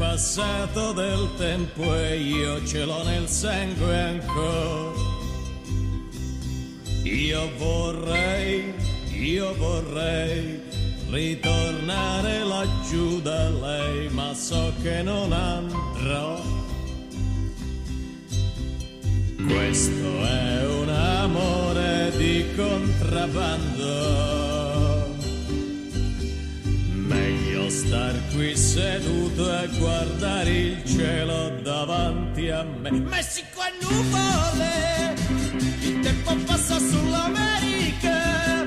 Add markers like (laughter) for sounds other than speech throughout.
passato del tempo e io ce l'ho nel sangue ancora. Io vorrei, io vorrei ritornare laggiù da lei, ma so che non andrò. Questo è un amore di contrabbando. Star qui seduto e guardare il cielo davanti a me. Messico è nuvole, il tempo passa sull'America,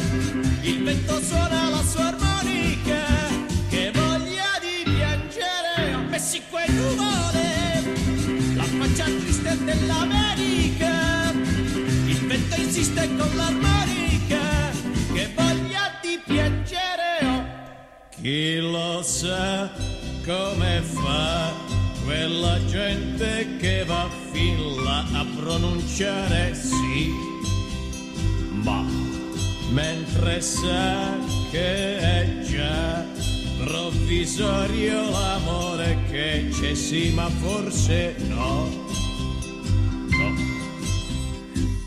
il vento suona la sua armonica, che voglia di piangere. Messico è nuvole, la faccia triste dell'America, il vento insiste con l'armonica, che voglia di piangere. Chi lo sa come fa quella gente che va fin là a pronunciare sì, ma mentre sa che è già provvisorio l'amore che c'è sì, ma forse no.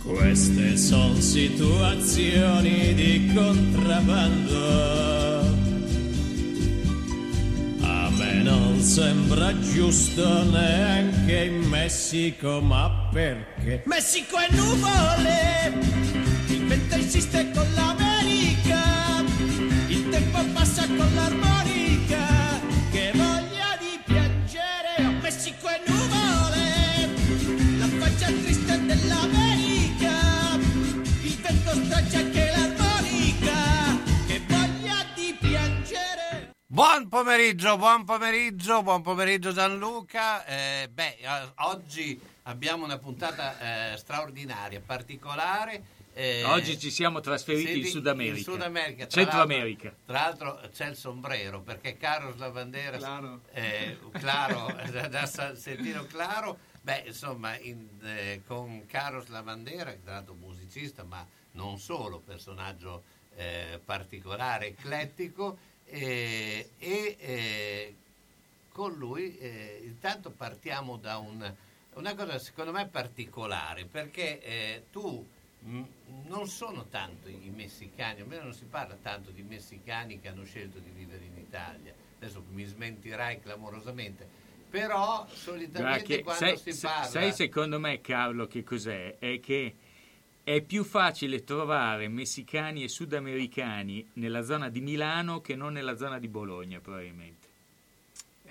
Queste sono situazioni di contrabbando. Me non sembra giusto neanche in Messico, ma perché? Messico è nuvole, il vento insiste con l'America, il tempo passa con l'armonica, Buon pomeriggio, buon pomeriggio, buon pomeriggio Gianluca. Eh, beh, eh, oggi abbiamo una puntata eh, straordinaria, particolare. eh, Oggi ci siamo trasferiti sì, in Sud America. in Sud America, tra Centro l'altro- America. Tra l'altro c'è il sombrero perché Carlos Lavandera, Claro. eh, Claro, (laughs) da, da San Sentino Claro, beh insomma in- eh, con Carlos Lavandera, che tra l'altro musicista ma non solo, personaggio eh, particolare, eclettico, eh, e eh, con lui eh, intanto partiamo da un- una cosa secondo me particolare perché tu mh, non sono tanto i messicani, almeno non si parla tanto di messicani che hanno scelto di vivere in Italia. Adesso mi smentirai clamorosamente, però Guarda solitamente che- quando sai, si parla sai secondo me Carlo che cos'è? È che è più facile trovare messicani e sudamericani nella zona di Milano che non nella zona di Bologna probabilmente.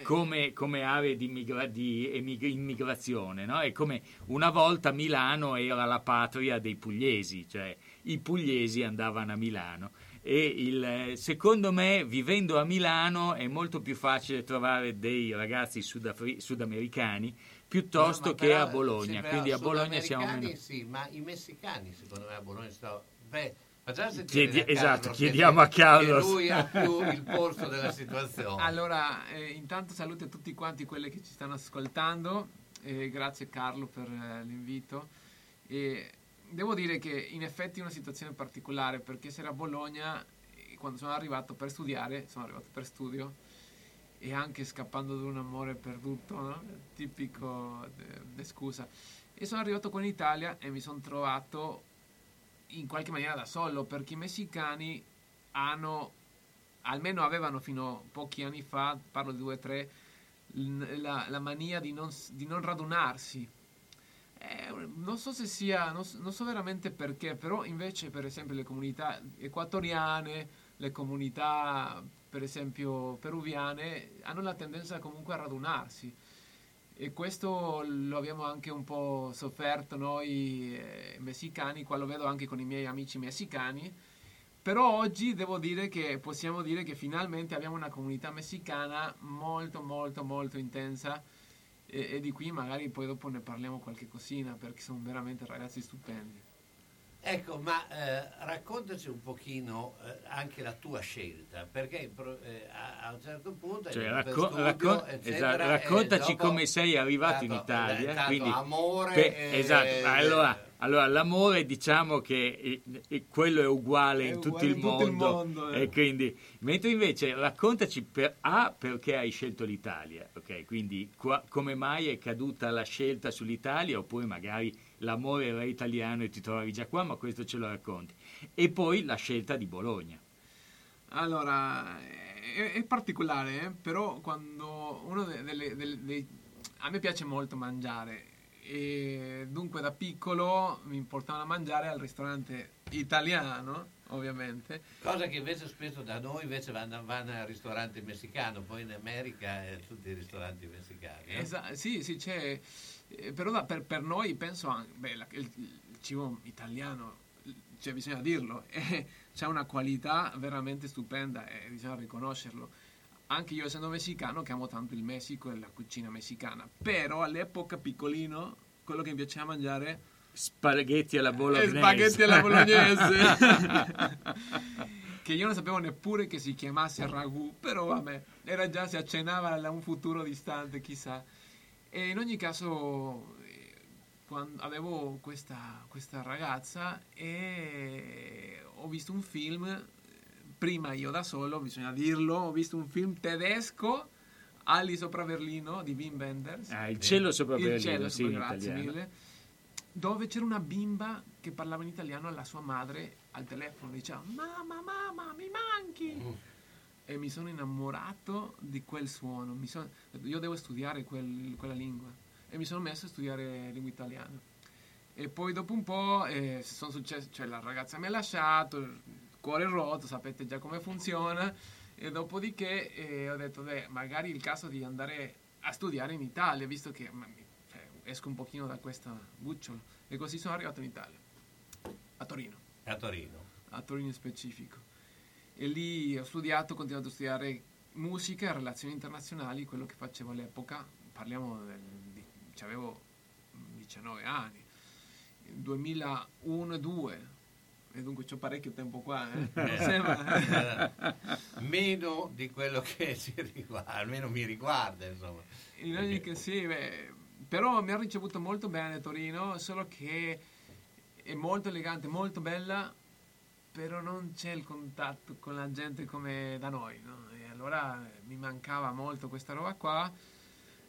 Come, come aree di, immigra- di emig- immigrazione, no? È come una volta Milano era la patria dei pugliesi, cioè i pugliesi andavano a Milano. E il- secondo me, vivendo a Milano, è molto più facile trovare dei ragazzi sudafri- sudamericani piuttosto No, che però- a Bologna. sì, Quindi a Bologna siamo meno. Sì, ma i messicani secondo me a Bologna sto... Beh, facciamo sentire Chiedi- esatto, che- chiediamo a Carlo. che lui ha più il polso della situazione. Allora, eh, intanto saluto a tutti quanti quelli che ci stanno ascoltando e grazie Carlo per eh, l'invito. E devo dire che in effetti è una situazione particolare perché se era a Bologna, e quando sono arrivato per studiare, sono arrivato per studio e anche scappando da un amore perduto, no? tipico de, de scusa. E sono arrivato qua in Italia e mi sono trovato in qualche maniera da solo perché i messicani hanno almeno avevano fino a pochi anni fa, parlo di due o tre, l- la, la mania di non, di non radunarsi. Eh, non so se sia, non, non so veramente perché, però invece per esempio le comunità equatoriane, le comunità per esempio peruviane hanno la tendenza comunque a radunarsi. E questo lo abbiamo anche un po' sofferto noi eh, messicani, qua lo vedo anche con i miei amici messicani, però oggi devo dire che possiamo dire che finalmente abbiamo una comunità messicana molto molto molto intensa. E, e di qui magari poi dopo ne parliamo qualche cosina perché sono veramente ragazzi stupendi. Ecco, ma eh, raccontaci un pochino eh, anche la tua scelta, perché eh, a, a, un certo punto... Cioè, racco- studio, raccon- eccetera, esatto, raccontaci come sei arrivato in Italia. quindi, amore... Per, esatto, allora, allora, l'amore diciamo che è, è, quello è uguale è in tutto il mondo. Tutto il mondo eh. quindi, mentre invece raccontaci per, A perché hai scelto l'Italia, ok? Quindi qua, come mai è caduta la scelta sull'Italia oppure magari l'amore era italiano e ti trovavi già qua, ma questo ce lo racconti. E poi la scelta di Bologna. Allora, è, è particolare, eh? però quando uno delle, delle, dei... A me piace molto mangiare e dunque da piccolo mi portavano a mangiare al ristorante italiano ovviamente cosa che invece spesso da noi invece vanno, vanno al ristorante messicano poi in America è tutti i ristoranti messicani eh? esatto, sì sì c'è eh, però per, per, noi penso anche beh, la, il, il, cibo italiano cioè bisogna dirlo (laughs) eh, c'è una qualità veramente stupenda e bisogna riconoscerlo anche io essendo messicano che amo tanto il Messico e la cucina messicana. Però all'epoca piccolino quello che mi piaceva mangiare spaghetti alla bolognese. spaghetti alla bolognese. (laughs) Che io non sapevo neppure che si chiamasse ragù però vabbè era già si accennava a un futuro distante chissà. E in ogni caso quando avevo questa, questa ragazza e ho visto un film prima io da solo, bisogna dirlo, ho visto un film tedesco, Ali sopra Berlino di Wim Wenders. Ah, il cielo sopra il Berlino, cielo sì, sopra, grazie mille. Dove c'era una bimba che parlava in italiano alla sua madre al telefono, diceva mamma, mamma, mi manchi. Mm. E mi sono innamorato di quel suono. Sono, io devo studiare quel, quella lingua. E mi sono messo a studiare lingua italiana. E poi dopo un po' eh, sono successe, cioè la ragazza mi ha lasciato, cuore rotto, sapete già come funziona. E dopodiché eh, ho detto, beh, magari il caso di andare a studiare in Italia, visto che cioè, esco un pochino da questa bucciola. E così sono arrivato in Italia, a Torino. A Torino. A Torino in specifico. E lì ho studiato, ho continuato a studiare musica e relazioni internazionali, quello che facevo all'epoca. Parliamo del... avevo 19 anni. 2001-2002 e dunque c'ho parecchio tempo qua, eh? (laughs) eh. (laughs) meno di quello che (laughs) ci riguarda, almeno mi riguarda, insomma. In ogni caso sì, beh, però mi ha ricevuto molto bene Torino, solo che è molto elegante, molto bella, però non c'è il contatto con la gente come da noi, no? E allora mi mancava molto questa roba qua.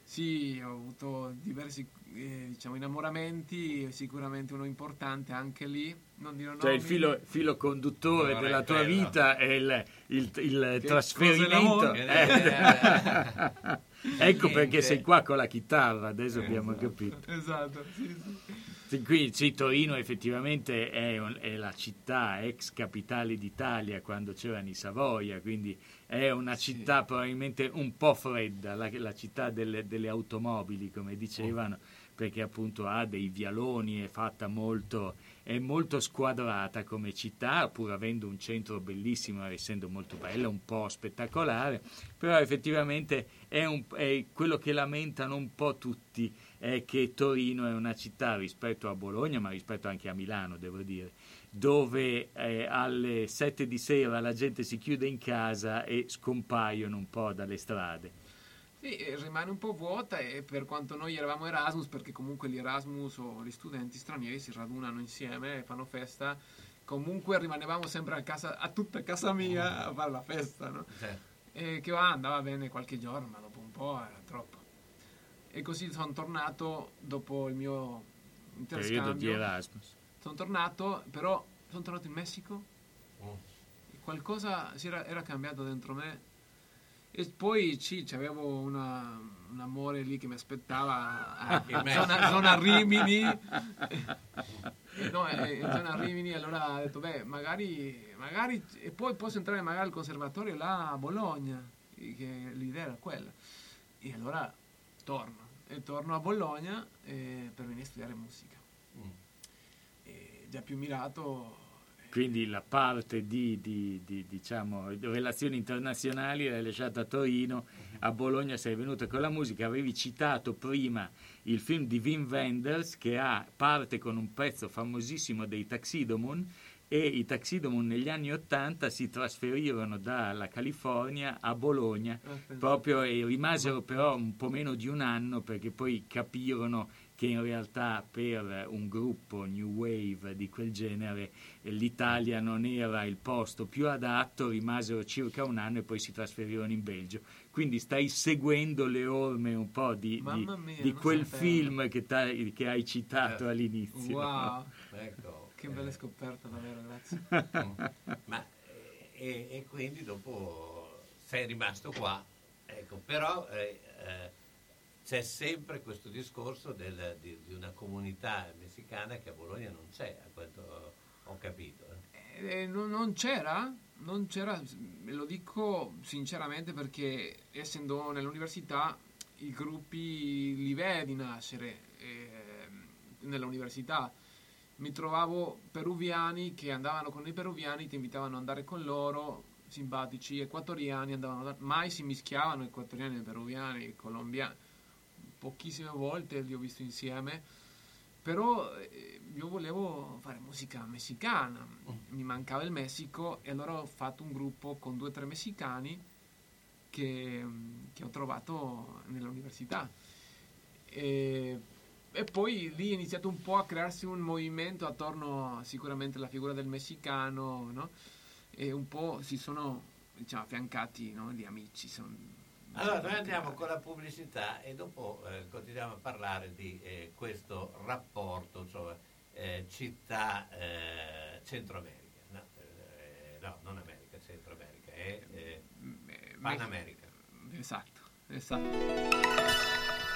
Sì, ho avuto diversi eh, diciamo, innamoramenti, sicuramente uno importante anche lì. Non dirò cioè il filo, filo conduttore no, della tua vita è il, il, il trasferimento. Eh. (laughs) ecco perché sei qua con la chitarra, adesso esatto. abbiamo capito. Esatto, sì, sì. Qui sì, Torino effettivamente è, è, la città ex capitale d'Italia quando c'erano i Savoia, quindi è una città sì. probabilmente un po' fredda, la, la città delle, delle, automobili come dicevano, oh. perché appunto ha dei vialoni, è fatta molto, è molto squadrata come città, pur avendo un centro bellissimo, essendo molto bella, un po' spettacolare, però effettivamente è, un, è quello che lamentano un po' tutti è che Torino è una città rispetto a Bologna, ma rispetto anche a Milano, devo dire, dove eh, alle 7 di sera la gente si chiude in casa e scompaiono un po' dalle strade. Sì, rimane un po' vuota e per quanto noi eravamo Erasmus, perché comunque gli Erasmus o gli studenti stranieri si radunano insieme e fanno festa, comunque rimanevamo sempre a, casa, a tutta casa mia a fare la festa, no? Sì. E che andava bene qualche giorno, ma dopo un po' era. E così sono tornato dopo il mio interscambio. Periodo di Erasmus. Sono tornato, però sono tornato in Messico. Oh. Qualcosa era, era, cambiato dentro me. E poi sì, avevo una, un amore lì che mi aspettava a, (laughs) a zona, zona, Rimini. (laughs) no, in zona Rimini, allora ho detto, beh, magari, magari, e poi posso entrare magari al conservatorio là a Bologna, che l'idea era quella. E allora torno e torno a Bologna eh, per venire a studiare musica. Mm. Già più mirato, eh, quindi la parte di, di, di diciamo, relazioni internazionali l'hai lasciata a Torino, a Bologna sei venuta con la musica, avevi citato prima il film di Wim Wenders che ha, parte con un pezzo famosissimo dei Taxidomon e i Taxidomon negli anni Ottanta si trasferirono dalla California a Bologna Ah, proprio e rimasero però un po' meno di un anno perché poi capirono che in realtà per un gruppo new wave di quel genere eh, l'Italia non era il posto più adatto, rimasero circa un anno e poi si trasferirono in Belgio. Quindi stai seguendo le orme un po' di, di- mia, di quel sapevo. film che, che hai citato Eh. all'inizio. Wow, (laughs) Ecco, che eh, bella scoperta davvero, grazie. (laughs) Ma, eh, e, e quindi dopo sei rimasto qua, ecco, però eh, eh, c'è sempre questo discorso del- di, di una comunità messicana che a Bologna non c'è, a quanto ho capito. eh. Eh, non, non c'era? Non c'era, lo dico sinceramente perché essendo nell'università i gruppi li vedi nascere ehm, nell'università. Mi trovavo peruviani che andavano con i peruviani, ti invitavano ad andare con loro, simpatici, equatoriani, andavano da- mai si mischiavano equatoriani e peruviani, colombiani, pochissime volte li ho visti insieme però eh, io volevo fare musica messicana, mi mancava il Messico e allora ho fatto un gruppo con due o tre messicani che, mm, che ho trovato nell'università. E, e poi lì è iniziato un po' a crearsi un movimento attorno sicuramente alla figura del messicano, no? E un po' si sono diciamo, affiancati no, gli amici. son- Allora, noi andiamo con la pubblicità e dopo eh, continuiamo a parlare di eh, questo rapporto, cioè eh, città eh, Centro America. No, eh, no, non America, Centro America, è eh, eh, Pan America. Esatto, esatto.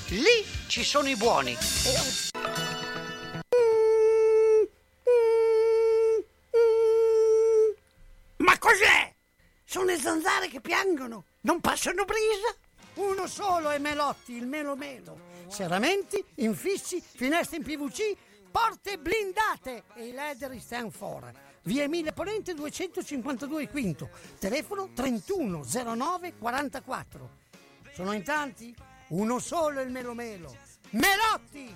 Lì ci sono i buoni. Ma cos'è? Sono le zanzare che piangono, non passano brisa. Uno solo è Melotti, il Melo Melo. Serramenti, infissi, finestre in PVC, porte blindate e i leder stand for. Via Emile Ponente 252 Quinto, telefono 31 09 44. Sono in tanti? Uno solo il Melo Melo. Melotti!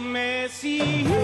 Messi.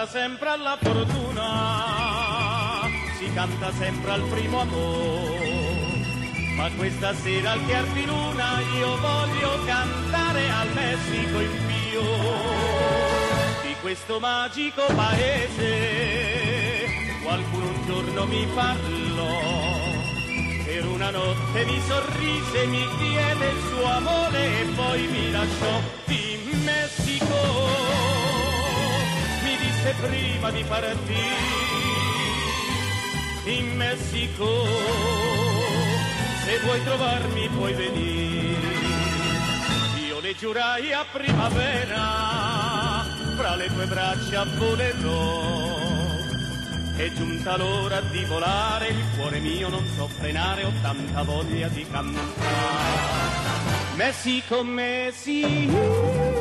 Canta sempre alla fortuna, si canta sempre al primo amore. Ma questa sera al chiar di luna io voglio cantare al Messico in Pio di questo magico paese. Qualcuno un giorno mi parlò, per una notte mi sorrise, mi diede il suo amore e poi mi lasciò Disse prima di partire in Messico, se vuoi trovarmi puoi venire. Io le giurai a primavera, fra le tue braccia volerò. È giunta l'ora di volare, il cuore mio non so frenare, ho tanta voglia di cantare. Messico, Messico.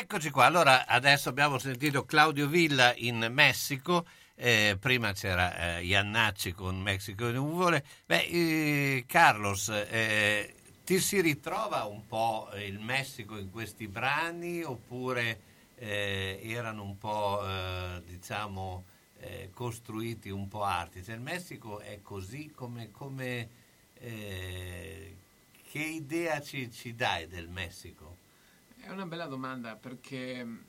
Eccoci qua, allora adesso abbiamo sentito Claudio Villa in Messico, eh, prima c'era eh, Iannacci con Mexico in nuvole. Beh, eh, Carlos, eh, ti si ritrova un po' il Messico in questi brani oppure eh, erano un po', eh, diciamo, costruiti un po' arti? Se il Messico è così, come, come, che idea ci, ci dai del Messico? È una bella domanda perché mh,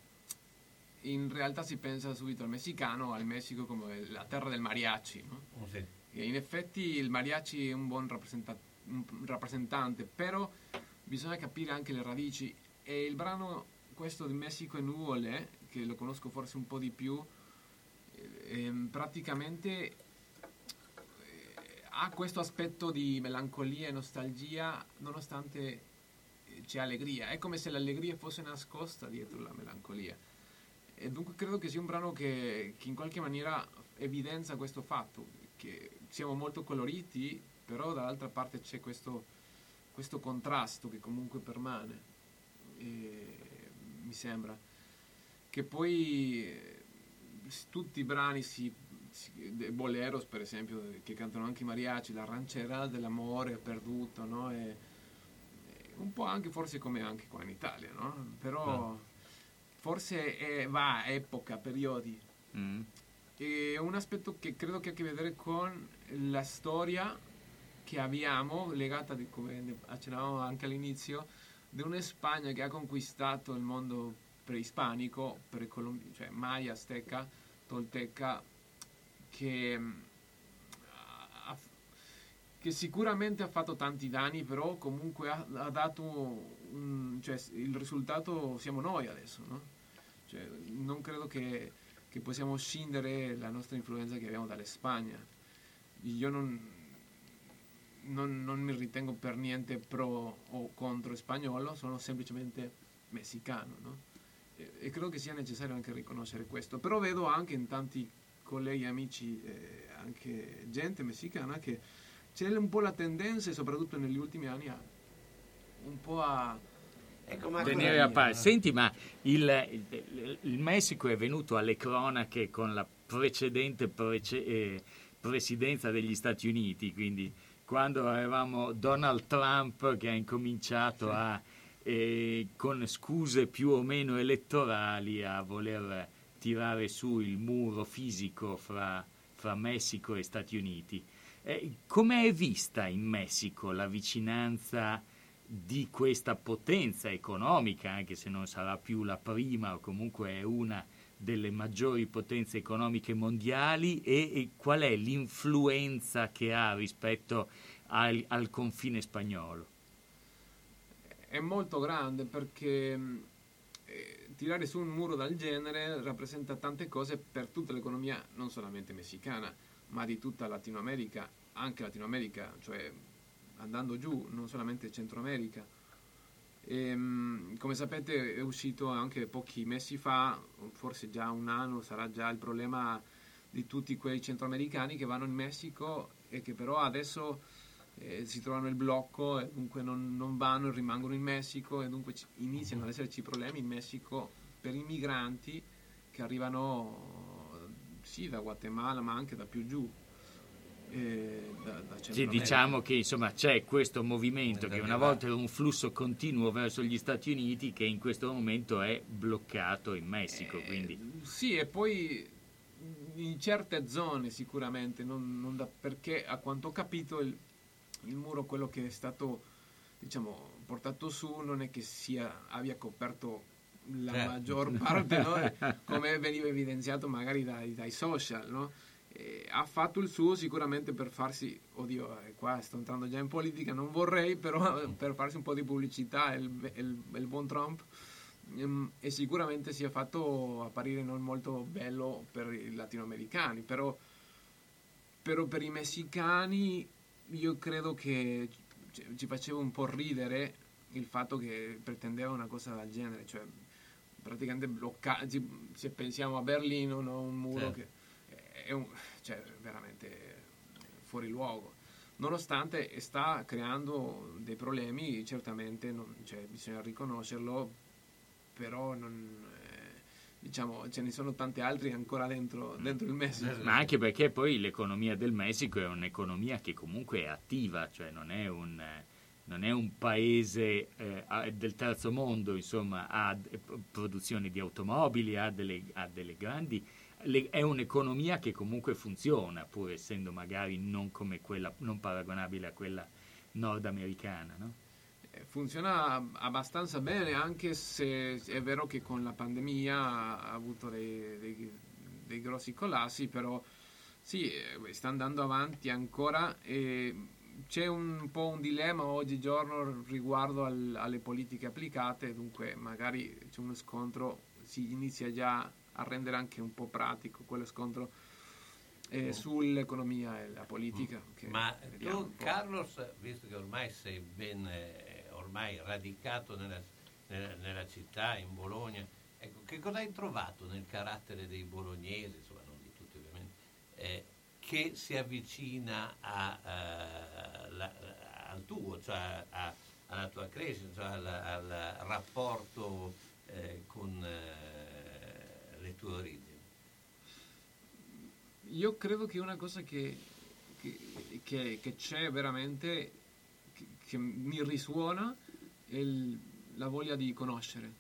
in realtà si pensa subito al messicano, al Messico come la terra del mariachi, no? Oh, sì. In effetti il mariachi è un buon rappresenta- un rappresentante, però bisogna capire anche le radici. E il brano, questo di Messico e nuvole, che lo conosco forse un po' di più, eh, ehm, praticamente eh, ha questo aspetto di melancolia e nostalgia, nonostante c'è allegria. È come se l'allegria fosse nascosta dietro la melancolia. E dunque credo che sia un brano che, che in qualche maniera evidenzia questo fatto, che siamo molto coloriti, però dall'altra parte c'è questo, questo contrasto che comunque permane, e mi sembra. Che poi eh, tutti i brani si, boleros per esempio che cantano anche i mariachi la rancherà dell'amore perduto no? E un po' anche forse come anche qua in Italia no? però forse è- va a epoca periodi Mm. e un aspetto che credo che ha a che vedere con la storia che abbiamo legata di, come accennavamo anche all'inizio di una Spagna che ha conquistato il mondo preispanico precolombi- cioè Maya, Azteca, Tolteca che, mm, che sicuramente ha fatto tanti danni però comunque ha, ha dato un- cioè, il risultato siamo noi adesso no? Cioè, non credo che, che possiamo scindere la nostra influenza che abbiamo dalle Spagna. Io non, non, non mi ritengo per niente pro o contro spagnolo, sono semplicemente messicano. no? E, e credo che sia necessario anche riconoscere questo. Però vedo anche in tanti colleghi, amici, eh, anche gente messicana, che c'è un po' la tendenza, e soprattutto negli ultimi anni, a un po' a Ecco, Tenere a parte. Senti, ma il, il- il Messico è venuto alle cronache con la precedente prece- eh, presidenza degli Stati Uniti, quindi quando avevamo Donald Trump che ha incominciato a, eh, con scuse più o meno elettorali a voler tirare su il muro fisico fra, fra Messico e Stati Uniti. Eh, Come è vista in Messico la vicinanza di questa potenza economica, anche se non sarà più la prima o comunque è una delle maggiori potenze economiche mondiali e, e qual è l'influenza che ha rispetto al, al confine spagnolo? è molto grande perché mh, eh, tirare su un muro del genere rappresenta tante cose per tutta l'economia, non solamente messicana, ma di tutta Latino America, anche Latino America, cioè andando giù, non solamente Centro America. E, mh, come sapete è uscito anche pochi mesi fa, forse già un anno, sarà già il problema di tutti quei centroamericani che vanno in Messico e che però adesso eh, si trovano il blocco e dunque non, non vanno e rimangono in Messico e dunque iniziano ad esserci problemi in Messico per i migranti che arrivano sì da Guatemala ma anche da più giù. Eh, da, da Sì, diciamo che insomma c'è questo movimento che una volta era un flusso continuo verso gli Stati Uniti che in questo momento è bloccato in Messico, Eh, quindi. Sì, e poi in certe zone sicuramente, non, non da- perché a quanto ho capito il, il muro, quello che è stato diciamo, portato su, non è che sia, abbia coperto la Certo. maggior (laughs) parte, no? come veniva evidenziato magari dai, dai social. No? E ha fatto il suo sicuramente per farsi, oddio, eh, qua sto entrando già in politica, non vorrei, però per farsi un po' di pubblicità, il, il- il buon Trump Ehm, e sicuramente si è fatto apparire non molto bello per i latinoamericani, però, però per i messicani io credo che ci faceva un po' ridere il fatto che pretendeva una cosa del genere, cioè praticamente bloccare, se pensiamo a Berlino, no? un muro Certo. che è un, cioè, veramente fuori luogo. Nonostante sta creando dei problemi, certamente non- cioè, bisogna riconoscerlo, però non, eh, diciamo, ce ne sono tanti altri ancora dentro, dentro il Messico. ma anche perché poi l'economia del Messico è un'economia che comunque è attiva, cioè non è un, eh, non è un paese eh, del terzo mondo, insomma, ha p- produzione di automobili, ha delle, ha delle grandi... le- è un'economia che comunque funziona, pur essendo magari non quella, non paragonabile a quella nordamericana, no? Eh, Funziona abbastanza bene, anche se è vero che con la pandemia ha avuto dei, dei- dei grossi collassi, però sì, eh, sta andando avanti ancora e c'è un po' un dilemma oggigiorno riguardo al- alle politiche applicate, dunque magari c'è uno scontro, si inizia già a rendere anche un po' pratico quello scontro eh, sull'economia e la politica. che Ma tu. Carlos, visto che ormai sei ben eh, ormai radicato nella, nella- nella città, in Bologna, ecco, che cosa hai trovato nel carattere dei bolognesi, insomma non di tutti ovviamente, eh, che si avvicina a, eh, la- al tuo, cioè a- alla tua crescita, cioè al, al rapporto eh, con eh, le tue origini? Io credo che una cosa che, che- che- che c'è veramente, che, che mi risuona, è il- la voglia di conoscere.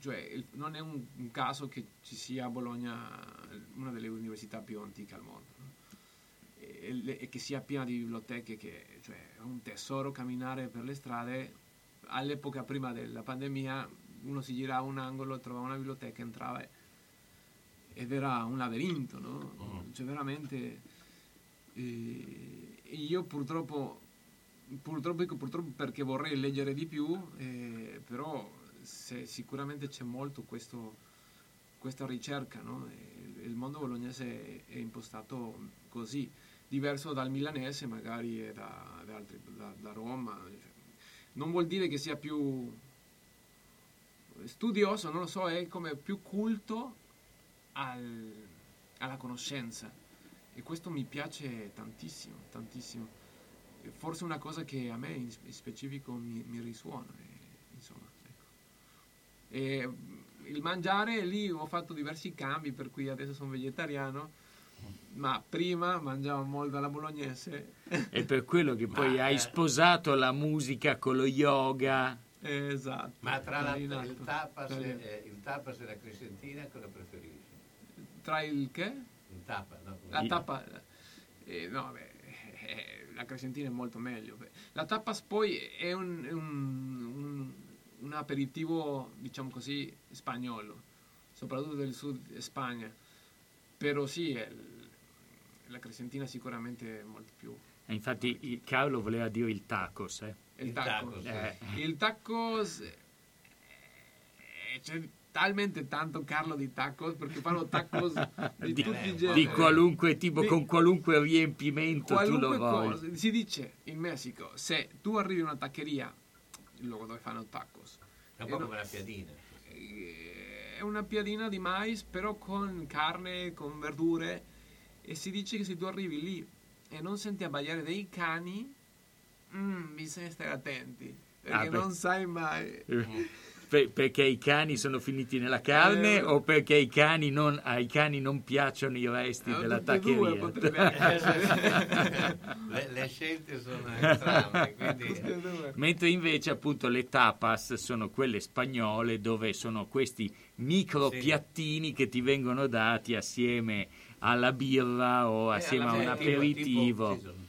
Cioè, non è un, un caso che ci sia a Bologna una delle università più antiche al mondo. no? E, le- e che sia piena di biblioteche, che cioè, è un tesoro camminare per le strade. All'epoca prima della pandemia uno si girava un angolo, trovava una biblioteca, entrava e ed era un labirinto, no? Cioè veramente... eh, io purtroppo, purtroppo, purtroppo perché vorrei leggere di più, eh, però se- sicuramente c'è molto questo, questa ricerca, no? Il, mondo bolognese è, è impostato così, diverso dal milanese magari e da, da altri- da- da Roma. Non vuol dire che sia più studioso, non lo so, è come più culto al- alla conoscenza e questo mi piace tantissimo, tantissimo. Forse una cosa che a me in specifico mi, mi risuona, e, ecco. E, il mangiare lì ho fatto diversi cambi, per cui adesso sono vegetariano, ma prima mangiavo molto alla bolognese. È per quello che poi (laughs) Ma, hai eh, sposato la musica con lo yoga. esatto. Ma tra la- il, tapas, e, eh, il tapas e la crescentina cosa preferisci? tra il che? Il tapas, no? La tappa, eh, no, beh, eh, la crescentina è molto meglio. La tapas poi è un, un- un- un aperitivo, diciamo così, spagnolo, soprattutto del sud Spagna. Però sì, la crescentina sicuramente è molto più... E infatti il Carlo voleva dire il tacos, eh. Il, Il tacos. tacos, Eh, Il tacos... eh, c'è talmente tanto Carlo di tacos perché fanno tacos (laughs) di, di, tutti i di generi. di qualunque tipo, Di- con qualunque riempimento tu lo qualunque voglia. cosa si dice in Messico se tu arrivi in una taccheria il luogo dove fanno tacos È un po' come la piadina. è una piadina di mais però con carne con verdure e si dice che se tu arrivi lì e non senti abbaiare dei cani mm, bisogna stare attenti perché Ah, beh. non sai mai (laughs) per- perché i cani sono finiti nella carne Eh. o perché i cani non- ai cani non piacciono i resti Eh, della tutte e due taccheria? potrebbe essere. (laughs) (laughs) le, le scelte sono (laughs) entrambe, quindi. Mentre invece appunto le tapas sono quelle spagnole dove sono questi micro Sì. piattini che ti vengono dati assieme alla birra o assieme a un aperitivo. tipo- Eh.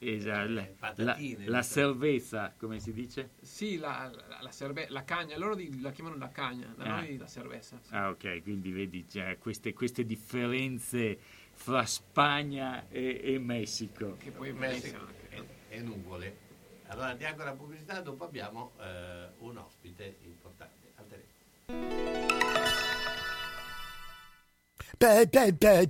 Esatto, la, eh, patatine, la cerveza, come si dice? Sì, la, la, la cerve- la cagna, loro di- la chiamano la cagna, da Ah. noi la cerveza. sì. Ah, ok, quindi vedi già queste, queste differenze fra Spagna e, e Messico. Che poi Messico Messico e, e nuvole. Allora andiamo con la pubblicità, dopo abbiamo eh, un ospite importante al telefono. Per, per, per,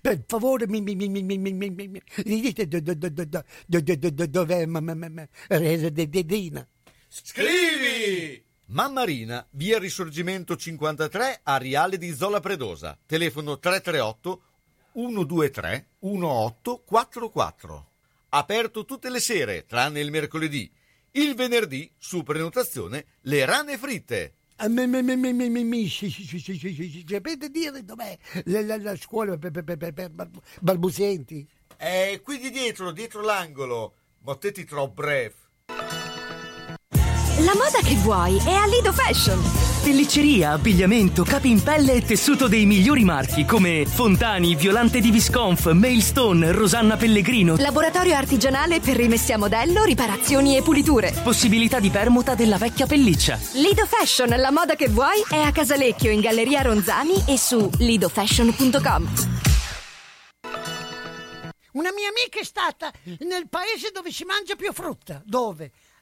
per, favore, mi, mi, mi, mi, mi, mi, mi, mi, mi dite do- do- do- do- do- do- do- do- do- dov'è ma- ma- ma- ma- Resa de- de- Dina? Scrivi! Mammarina, via Risorgimento 53, Ariale di Zola Predosa. Telefono 338 123 1844. Aperto tutte le sere, tranne il mercoledì. Il venerdì, su prenotazione, le rane fritte. Ah, Sapete dire dov'è la, scuola per, balbuzienti? Eh, è qui di dietro, dietro l'angolo. Mottetti troppo breve. La moda che vuoi è a Lido Fashion. Pellicceria, abbigliamento, capi in pelle e tessuto dei migliori marchi come Fontani, Violante di Visconf, Mailstone, Rosanna Pellegrino. Laboratorio artigianale per rimessi a modello, riparazioni e puliture. Possibilità di permuta della vecchia pelliccia. Lido Fashion, la moda che vuoi è a Casalecchio in Galleria Ronzani e su lidofashion.com. Una mia amica è stata nel paese dove si mangia più frutta. Dove?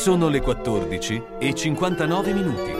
Sono le 14 e 59 minuti.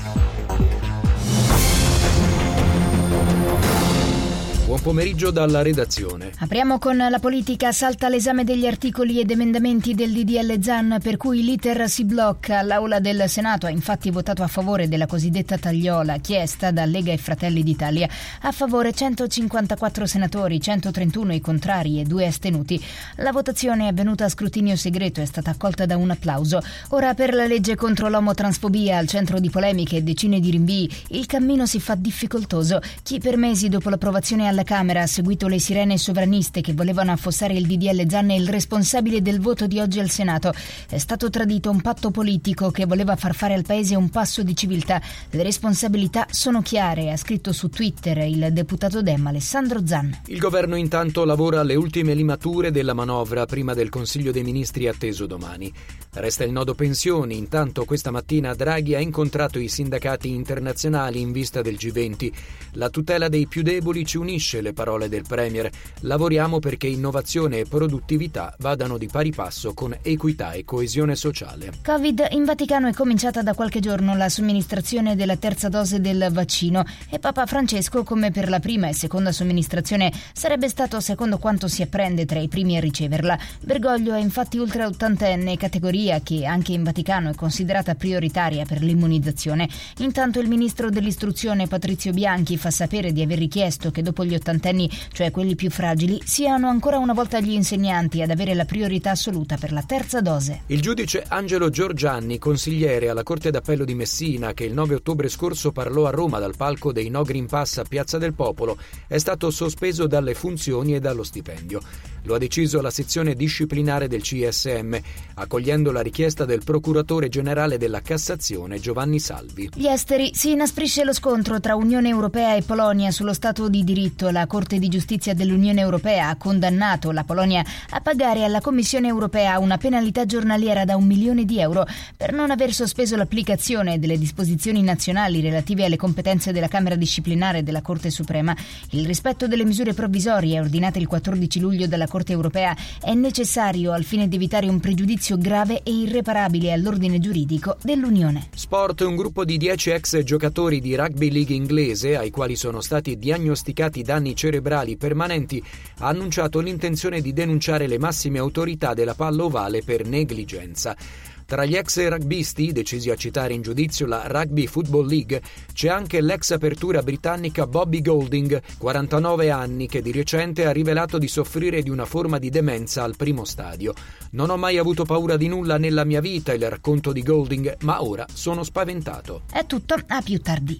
Buon pomeriggio dalla redazione. Apriamo con la politica. Salta l'esame degli articoli ed emendamenti del DDL ZAN per cui l'iter si blocca. L'Aula del Senato ha infatti votato a favore della cosiddetta tagliola chiesta da Lega e Fratelli d'Italia. A favore 154 senatori, 131 i contrari e due astenuti. La votazione è avvenuta a scrutinio segreto e è stata accolta da un applauso. Ora per la legge contro l'omotransfobia al centro di polemiche e decine di rinvii, il cammino si fa difficoltoso. Chi per mesi dopo l'approvazione alla alla Camera ha seguito le sirene sovraniste che volevano affossare il DDL Zan è il responsabile del voto di oggi al Senato. È stato tradito un patto politico che voleva far fare al Paese un passo di civiltà. Le responsabilità sono chiare, ha scritto su Twitter il deputato Dem Alessandro Zan. Il governo intanto lavora alle ultime limature della manovra prima del Consiglio dei Ministri atteso domani. Resta il nodo pensioni, intanto questa mattina Draghi ha incontrato i sindacati internazionali in vista del G20. La tutela dei più deboli ci unisce, le parole del Premier. Lavoriamo perché innovazione e produttività vadano di pari passo con equità e coesione sociale. Covid in Vaticano è cominciata da qualche giorno la somministrazione della terza dose del vaccino e Papa Francesco, come per la prima e seconda somministrazione, sarebbe stato secondo quanto si apprende tra i primi a riceverla. Bergoglio è infatti ultra ottantenne, categoria che anche in Vaticano è considerata prioritaria per l'immunizzazione. Intanto il ministro dell'istruzione Patrizio Bianchi fa sapere di aver richiesto che dopo gli ottantenni, cioè quelli più fragili, siano ancora una volta gli insegnanti ad avere la priorità assoluta per la terza dose. Il giudice Angelo Giorgianni, consigliere alla Corte d'Appello di Messina, che il 9 ottobre scorso parlò a Roma dal palco dei No Green Pass a Piazza del Popolo, è stato sospeso dalle funzioni e dallo stipendio. Lo ha deciso la sezione disciplinare del CSM, accogliendo la richiesta del procuratore generale della Cassazione Giovanni Salvi. Gli esteri si inasprisce lo scontro tra Unione Europea e Polonia sullo Stato di diritto. La Corte di giustizia dell'Unione Europea ha condannato la Polonia a pagare alla Commissione Europea una penalità giornaliera da un milione di euro per non aver sospeso l'applicazione delle disposizioni nazionali relative alle competenze della Camera disciplinare della Corte Suprema. Il rispetto delle misure provvisorie ordinate il 14 luglio dalla Corte Europea è necessario al fine di evitare un pregiudizio grave e irreparabile all'ordine giuridico dell'Unione. Sport, un gruppo di 10 ex giocatori di rugby league inglese, ai quali sono stati diagnosticati danni cerebrali permanenti, ha annunciato l'intenzione di denunciare le massime autorità della palla ovale per negligenza. Tra gli ex rugbisti, decisi a citare in giudizio la Rugby Football League, c'è anche l'ex apertura britannica Bobby Golding, 49 anni, che di recente ha rivelato di soffrire di una forma di demenza al primo stadio. Non ho mai avuto paura di nulla nella mia vita, il racconto di Golding, ma ora sono spaventato. È tutto, a più tardi.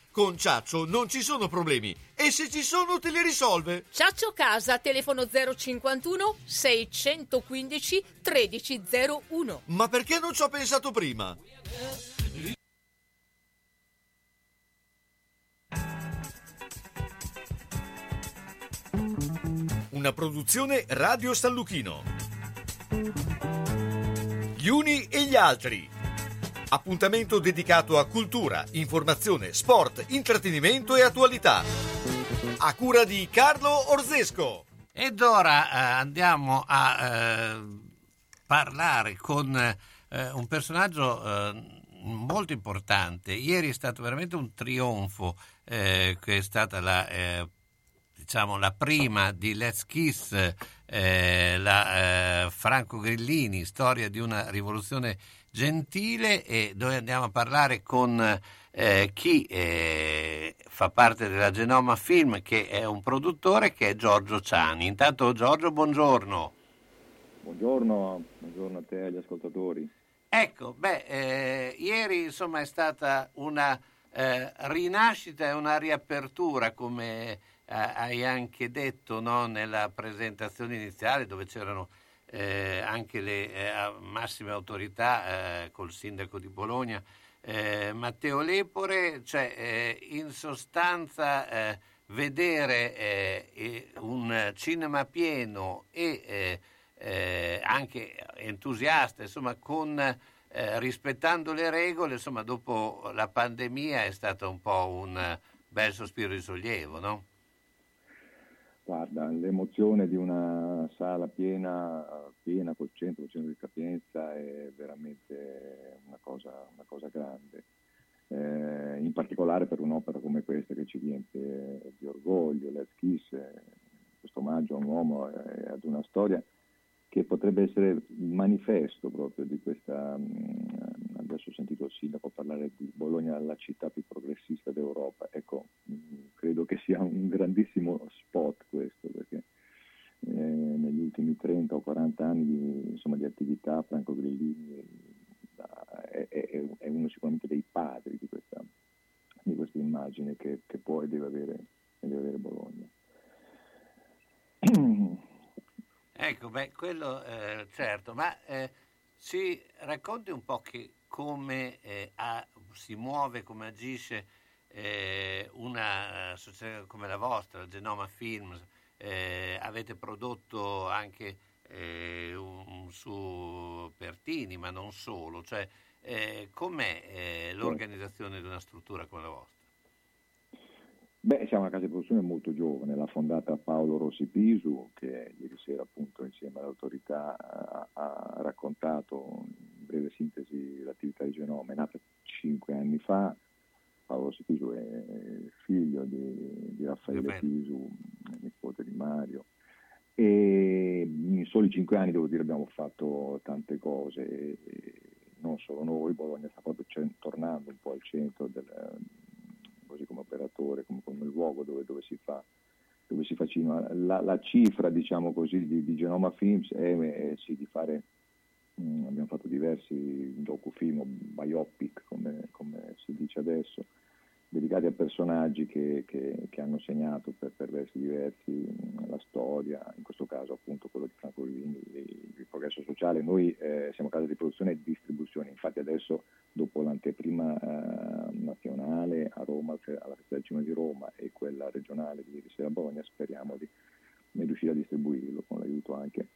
Con Ciaccio non ci sono problemi e se ci sono te li risolve. Ciaccio Casa, telefono 051 615 1301. Ma perché non ci ho pensato prima? Una produzione Radio San Lucchino. Gli uni e gli altri. Appuntamento dedicato a cultura, informazione, sport, intrattenimento e attualità. A cura di Carlo Orzesco. Ed ora eh, andiamo a eh, parlare con eh, un personaggio eh, molto importante. Ieri è stato veramente un trionfo, eh, che è stata la, eh, diciamo, la prima di Let's Kiss, la Franco Grillini, storia di una rivoluzione gentile e dove andiamo a parlare con eh, chi eh, fa parte della Genoma Film, che è un produttore, che è Giorgio Ciani. Intanto Giorgio, buongiorno. Buongiorno, buongiorno a te e agli ascoltatori. Ecco, beh, eh, ieri insomma è stata una eh, rinascita e una riapertura, come eh, hai anche detto no, nella presentazione iniziale, dove c'erano eh, anche le eh, massime autorità eh, col sindaco di Bologna, eh, Matteo Lepore, cioè eh, in sostanza eh, vedere un cinema pieno e anche entusiasta, insomma, con, rispettando le regole, insomma, dopo la pandemia è stato un po' un bel sospiro di sollievo, no? Guarda, l'emozione di una sala piena, piena col 100% di capienza è veramente una cosa, una cosa grande. eh, in particolare per un'opera come questa che ci riempie di orgoglio, Let's Kiss, eh, questo omaggio a un uomo e ad una storia che potrebbe essere il manifesto proprio di questa, mh, adesso ho sentito il sindaco parlare di Bologna la città più progressista d'Europa, ecco, mh, credo che sia un grandissimo spot questo, perché eh, negli ultimi 30 o 40 anni di, insomma, di attività Franco Grillini è, è, è, uno sicuramente dei padri di questa, di questa immagine che, che e deve avere, deve avere Bologna. (clears throat) Ecco, beh, quello eh, certo, ma eh, ci racconti un po' che, come eh, ha, si muove, come agisce eh, una società come la vostra, Genoma Films, eh, avete prodotto anche eh, un, su Pertini, ma non solo, cioè com'è l'organizzazione di una struttura come la vostra? Beh, siamo una casa di produzione molto giovane, l'ha fondata Paolo Rossi Pisu, che ieri sera appunto insieme all'autorità ha, ha raccontato in breve sintesi l'attività di Genome, è nata cinque anni fa, Paolo Rossi Pisu è figlio di, di Raffaele Pisu, nipote di Mario, e in soli cinque anni devo dire abbiamo fatto tante cose, non solo noi, Bologna sta proprio tornando un po' al centro del così come operatore, come, come luogo dove, dove, si fa, dove si fa cinema. La, la cifra, diciamo così, di, di Genoma Films è, è sì, di fare, mh, mm, abbiamo fatto diversi docufilm biopic, come, come si dice adesso, dedicati a personaggi che, che, che hanno segnato per, per versi diversi la storia, in questo caso appunto quello di Franco Rivini, il progresso sociale. Noi eh, siamo casa di produzione e distribuzione, infatti adesso dopo l'anteprima eh, nazionale a Roma, alla Festa del Cinema di Roma e quella regionale di ieri sera a Bologna, speriamo di riuscire a distribuirlo con l'aiuto anche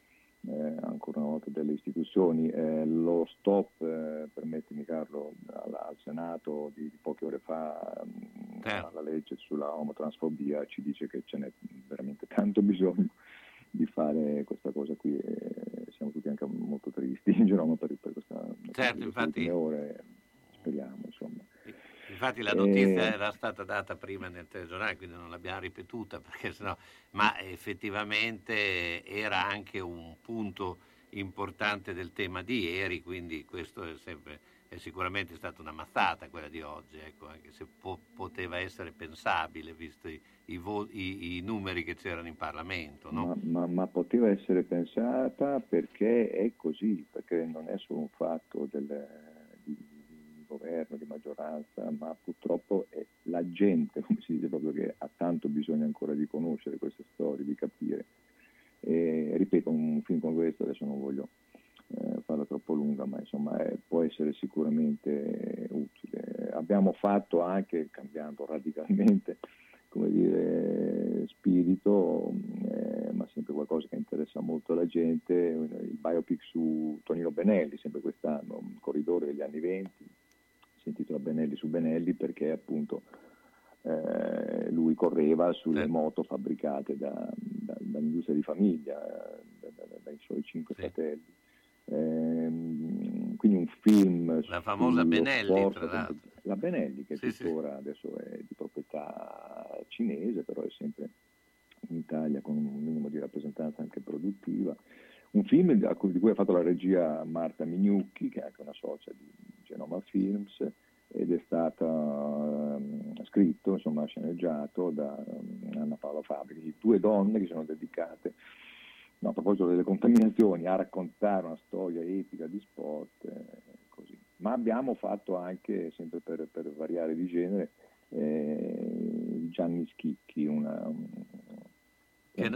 eh, ancora una volta delle istituzioni. Eh, lo stop, eh, permettimi Carlo, al, al Senato di, di, poche ore fa mh, mm, la legge sulla omotransfobia ci dice che ce n'è veramente tanto bisogno di fare questa cosa qui e siamo tutti anche molto tristi in Genoma per, per questa certo, infatti, ore, speriamo insomma. Infatti la notizia e... era stata data prima nel telegiornale, quindi non l'abbiamo ripetuta, (laughs) perché sennò... ma effettivamente era anche un punto importante del tema di ieri, quindi questo è, sempre, è sicuramente stata una mazzata quella di oggi, ecco, anche se po- poteva essere pensabile, visto i, i, vo- i, i, numeri che c'erano in Parlamento. No? Ma, ma, ma, poteva essere pensata perché è così, perché non è solo un fatto del, governo, di maggioranza, ma purtroppo è la gente, come si dice proprio, che ha tanto bisogno ancora di conoscere queste storie, di capire. E, ripeto, un film come questo, adesso non voglio eh, farla troppo lunga, ma insomma è, può essere sicuramente utile. Abbiamo fatto anche, cambiando radicalmente, come dire, spirito, eh, ma sempre qualcosa che interessa molto la gente, il biopic su Tonino Benelli, sempre quest'anno, un corridore degli anni 20, si intitola Benelli su Benelli perché appunto eh, lui correva sulle eh. moto fabbricate da, da, dall'industria di famiglia, da, dai suoi cinque sì. fratelli. Eh, quindi un film la famosa Benelli sport, tra l'altro la Benelli che sì, tuttora sì. adesso è di proprietà cinese però è sempre in Italia con un minimo di rappresentanza anche produttiva un film di cui ha fatto la regia Marta Mignucchi, che è anche una socia di Genoma Films, ed è stato um, scritto, insomma sceneggiato da um, Anna Paola Fabri, due donne che sono dedicate, no, a proposito delle contaminazioni, a raccontare una storia epica di sport, eh, così. Ma abbiamo fatto anche, sempre per, per variare di genere, eh, Gianni Schicchi, una, un, che,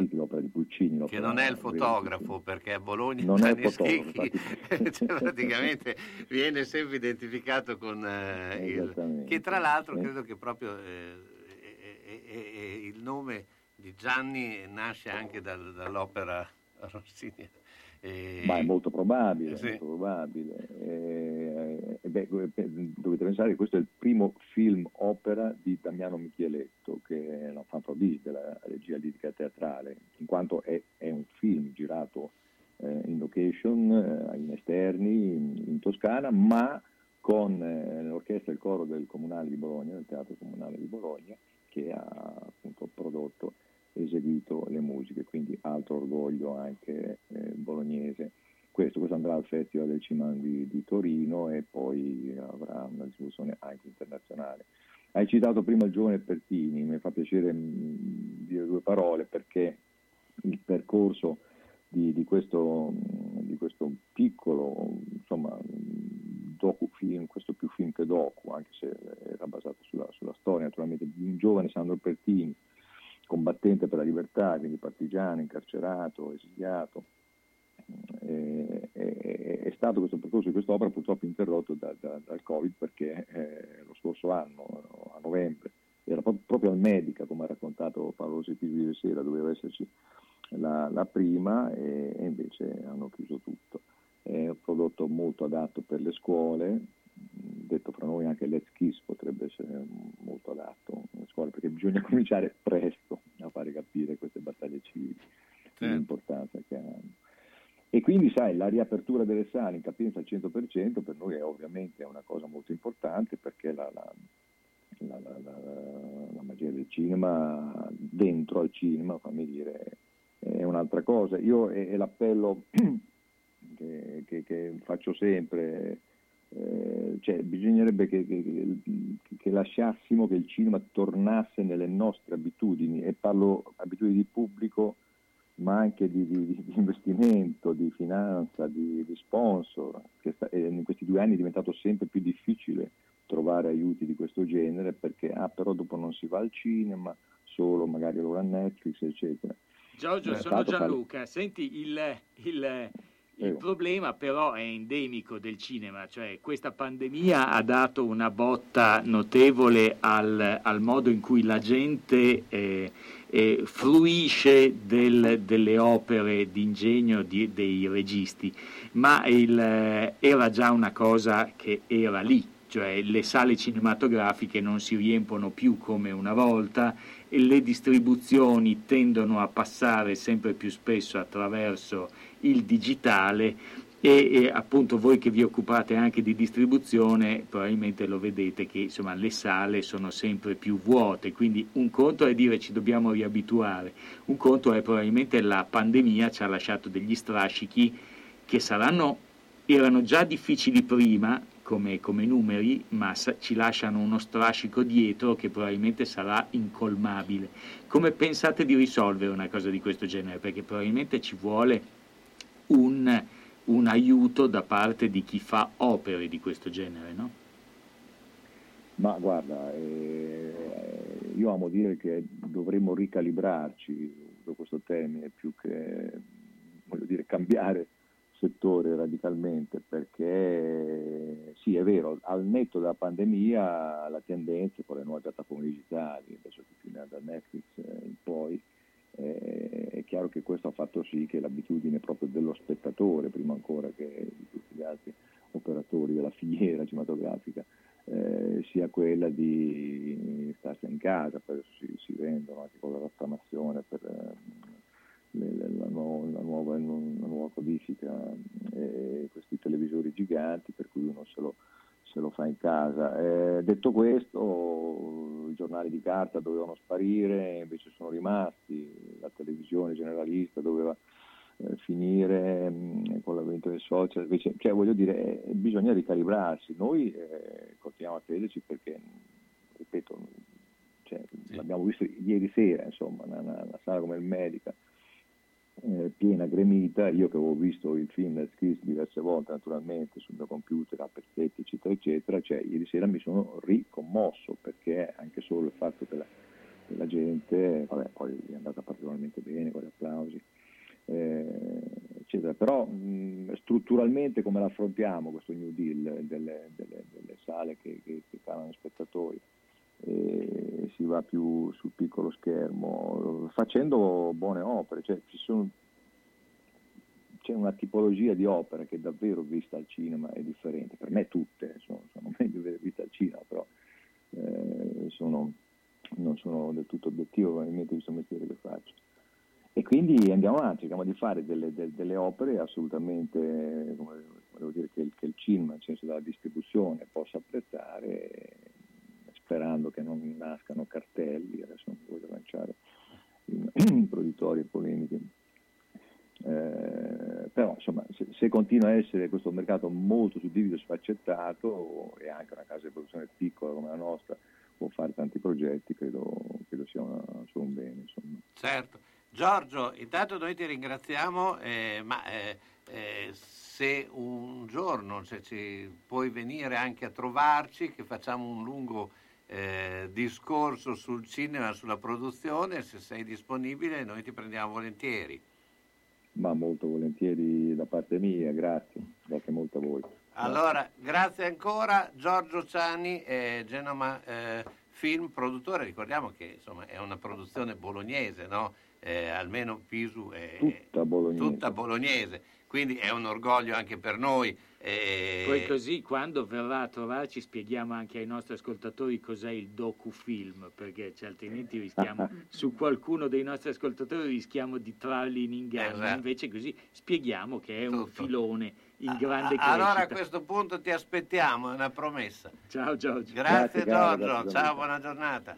Puccini. Che non è il fotografo, perché a Bologna non (laughs) è fotografo, (laughs) cioè, praticamente viene sempre identificato con eh, il... Che tra l'altro credo che proprio eh, eh, il nome di Gianni nasce anche dal, dall'opera rossiniana. E... Ma è molto probabile, sì. molto probabile. E, e beh, dovete pensare che questo è il primo film opera di Damiano Micheletto, che è una fan prodige della regia lirica teatrale, in quanto è, è un film girato eh, in location, eh, in esterni, in, in Toscana, ma con eh, l'orchestra e il coro del Comunale di Bologna, del Teatro Comunale di Bologna, che ha appunto prodotto eseguito le musiche, quindi altro orgoglio anche eh, bolognese. Questo, questo, andrà al Festival del Cinema di, di, Torino e poi avrà una distribuzione anche internazionale. Hai citato prima il giovane Pertini, mi fa piacere mh, dire due parole perché il percorso di, di, questo, di questo, piccolo insomma, docufilm, questo più film che docu, anche se era basato sulla, sulla storia naturalmente di un giovane Sandro Pertini, combattente per la libertà, quindi partigiano, incarcerato, esiliato. E, e, è stato questo percorso di quest'opera purtroppo interrotto da, da, dal Covid perché eh, lo scorso anno, a novembre, era proprio al Medica, come ha raccontato Paolo Sepisi ieri sera, doveva esserci la, la prima e, e, invece hanno chiuso tutto. È un prodotto molto adatto per le scuole, detto fra noi anche Let's Kiss potrebbe essere molto adatto alle scuole perché bisogna (laughs) cominciare presto a fare capire queste battaglie civili, sì. l'importanza che hanno. E quindi sai, la riapertura delle sale in capienza al 100% per noi è ovviamente una cosa molto importante perché la, la, la, la magia del cinema dentro al cinema, fammi dire, è un'altra cosa. Io è, è l'appello (clears throat) che, che, che, faccio sempre, eh, cioè bisognerebbe che, che, lasciassimo che il cinema tornasse nelle nostre abitudini e parlo abitudini di pubblico ma anche di, di, di investimento, di finanza, di, di sponsor, che sta, in questi due anni è diventato sempre più difficile trovare aiuti di questo genere perché ah, però dopo non si va al cinema, solo magari allora a Netflix, eccetera. Giorgio, sono Gianluca. Senti, il, il, il problema però è endemico del cinema, cioè questa pandemia ha dato una botta notevole al, al modo in cui la gente eh, eh, fruisce del, delle opere d'ingegno di, dei registi, ma il, eh, era già una cosa che era lì, cioè le sale cinematografiche non si riempono più come una volta e le distribuzioni tendono a passare sempre più spesso attraverso il digitale e, e, appunto voi che vi occupate anche di distribuzione probabilmente lo vedete che insomma le sale sono sempre più vuote quindi un conto è dire ci dobbiamo riabituare un conto è probabilmente la pandemia ci ha lasciato degli strascichi che saranno erano già difficili prima come, come numeri, ma ci lasciano uno strascico dietro che probabilmente sarà incolmabile. Come pensate di risolvere una cosa di questo genere? Perché probabilmente ci vuole un, un aiuto da parte di chi fa opere di questo genere, no? Ma guarda, eh, io amo dire che dovremmo ricalibrarci, uso questo termine, più che voglio dire cambiare settore radicalmente perché sì è vero, al netto della pandemia la tendenza con le nuove piattaforme digitali, adesso tutti da Netflix in poi, eh, è chiaro che questo ha fatto sì che l'abitudine proprio dello spettatore, prima ancora che di tutti gli altri operatori della filiera (laughs) cinematografica, eh, sia quella di starsi in casa, si, si vendono anche con la rottamazione per eh, la, nuova, la, nuova, la, nuova, codifica e questi televisori giganti per cui uno se lo, se lo fa in casa. Eh, detto questo, i giornali di carta dovevano sparire, invece sono rimasti, la televisione generalista doveva eh, finire mh, mm, con l'avvento dei social, invece, cioè voglio dire, eh, bisogna ricalibrarsi, noi eh, continuiamo a crederci perché, ripeto, cioè, sì. l'abbiamo visto ieri sera, insomma, una, una, una sala come il Medica, eh, piena gremita, io che avevo visto il film Kiss diverse volte naturalmente sul mio computer a pezzetti eccetera eccetera, cioè ieri sera mi sono ricommosso perché anche solo il fatto che la gente, vabbè poi è andata particolarmente bene con gli applausi, eh, eccetera, però mh, strutturalmente come l'affrontiamo questo New Deal delle, delle, delle sale che, che, che calano spettatori? E si va più sul piccolo schermo, facendo buone opere, cioè, sono, c'è una tipologia di opere che davvero vista al cinema è differente, per me tutte sono, sono (laughs) meglio viste al cinema, però eh, sono, non sono del tutto obiettivo probabilmente visto il mestiere che faccio. E quindi andiamo avanti, cerchiamo di fare delle, delle, delle opere assolutamente come, come dire che, che il cinema, nel senso della distribuzione, possa apprezzare, sperando che non nascano cartelli, adesso non voglio lanciare (clears throat) improditorie polemiche. Eh, però insomma se, se, continua a essere questo mercato molto suddiviso e sfaccettato e anche una casa di produzione piccola come la nostra può fare tanti progetti credo, credo sia una, solo un bene insomma. certo Giorgio intanto noi ti ringraziamo eh, ma eh, eh se un giorno se ci puoi venire anche a trovarci che facciamo un lungo eh, discorso sul cinema, sulla produzione, se sei disponibile noi ti prendiamo volentieri. Ma molto volentieri da parte mia, grazie, grazie molto a voi. Allora, grazie ancora Giorgio Ciani, eh, Genoma eh, Film, produttore, ricordiamo che insomma, è una produzione bolognese, no? Eh, almeno Pisu è tutta bolognese. tutta bolognese, quindi è un orgoglio anche per noi e... Poi così quando verrà a trovarci spieghiamo anche ai nostri ascoltatori cos'è il docufilm, perché cioè, altrimenti rischiamo, (laughs) su qualcuno dei nostri ascoltatori rischiamo di trarli in inganno, esatto. invece così spieghiamo che è Tutto. un filone in grande crescita. Allora a questo punto ti aspettiamo, è una promessa. Ciao Giorgio. Grazie, grazie Giorgio, grazie, ciao, buona giornata.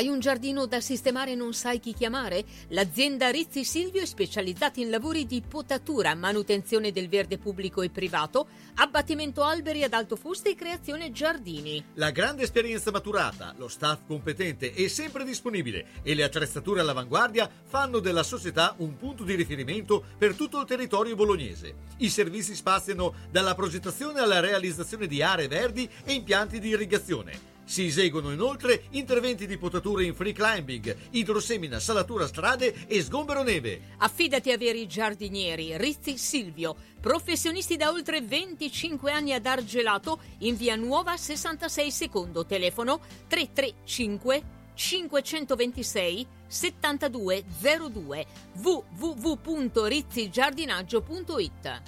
hai un giardino da sistemare e non sai chi chiamare? L'azienda Rizzi Silvio è specializzata in lavori di potatura, manutenzione del verde pubblico e privato, abbattimento alberi ad alto fusto e creazione giardini. La grande esperienza maturata, lo staff competente e sempre disponibile e le attrezzature all'avanguardia fanno della società un punto di riferimento per tutto il territorio bolognese. I servizi spaziano dalla progettazione alla realizzazione di aree verdi e impianti di irrigazione si eseguono inoltre interventi di potatura in free climbing, idrosemina, salatura strade e sgombero neve. Affidati a veri giardinieri, Rizzi Silvio, professionisti da oltre 25 anni ad Argelato, in via Nuova 66 secondo, telefono 335 526 7202 www.rizzigiardinaggio.it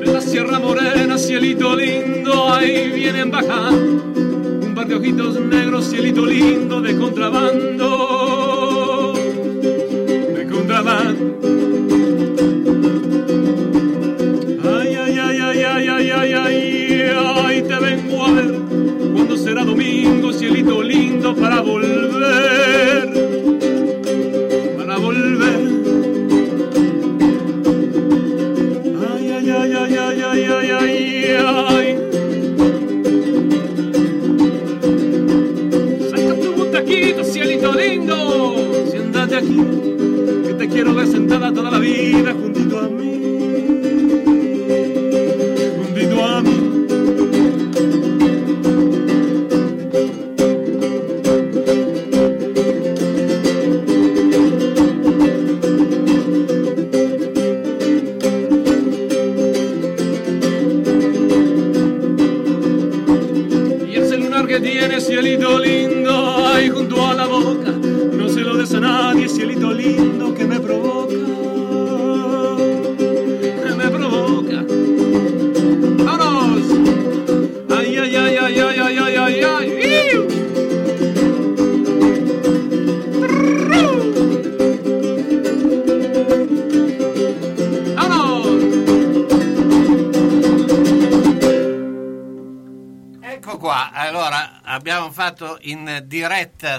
De la Sierra Morena, cielito lindo, ahí vienen bajando un par de ojitos negros, cielito lindo de contrabando, de contrabando. Domingo, cielito lindo, para volver, para volver. Ay, ay, ay, ay, ay, ay, ay, ay, ay. Saca tu butaquito, cielito lindo, siéntate aquí, que te quiero ver sentada toda la vida juntito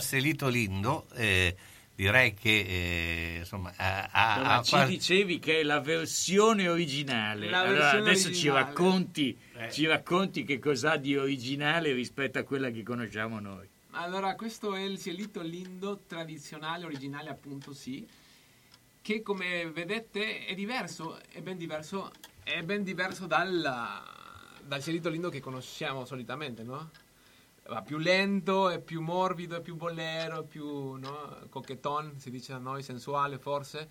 Selito Lindo, eh, direi che eh, insomma ha, ha- ha ci qual- dicevi che è la versione originale. La Allora, versione adesso ci originale. racconti, Eh. ci racconti che cos'ha di originale rispetto a quella che conosciamo noi. Allora, questo è il cielito lindo tradizionale, originale appunto sì, che come vedete è diverso, è ben diverso, è ben diverso dal, dal cielito lindo che conosciamo solitamente, no? Va più lento, è più morbido, è più bolero, è più no? coqueton, si dice da noi, sensuale forse,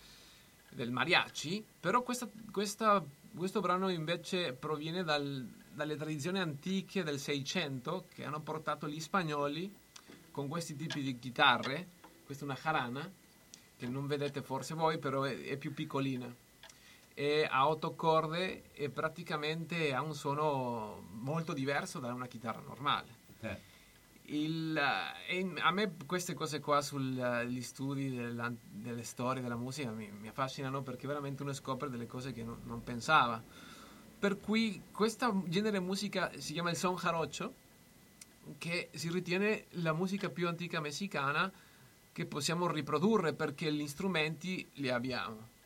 del mariachi, però questa- questa- questo brano invece proviene dal- dalle tradizioni antiche del Seicento che hanno portato gli spagnoli con questi tipi di chitarre, questa è una jarana, che non vedete forse voi, però è, è più piccolina. E ha otto corde e praticamente ha un suono molto diverso da una chitarra normale. Eh, e a me queste cose qua sugli studi della- delle storie della musica mi, mi affascinano perché veramente uno scopre delle cose che non, non pensava. Per cui questo genere musica si chiama il son jarocho, che si ritiene la musica più antica messicana che possiamo riprodurre perché gli strumenti li abbiamo.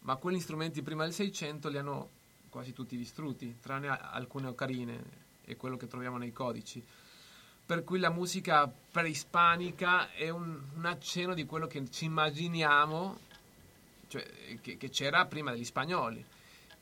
Ma quegli strumenti prima del 600 li hanno quasi tutti distrutti, tranne alcune ocarine e quello che troviamo nei codici per cui la musica preispanica è un, un accenno di quello che ci immaginiamo cioè, che, che c'era prima degli spagnoli.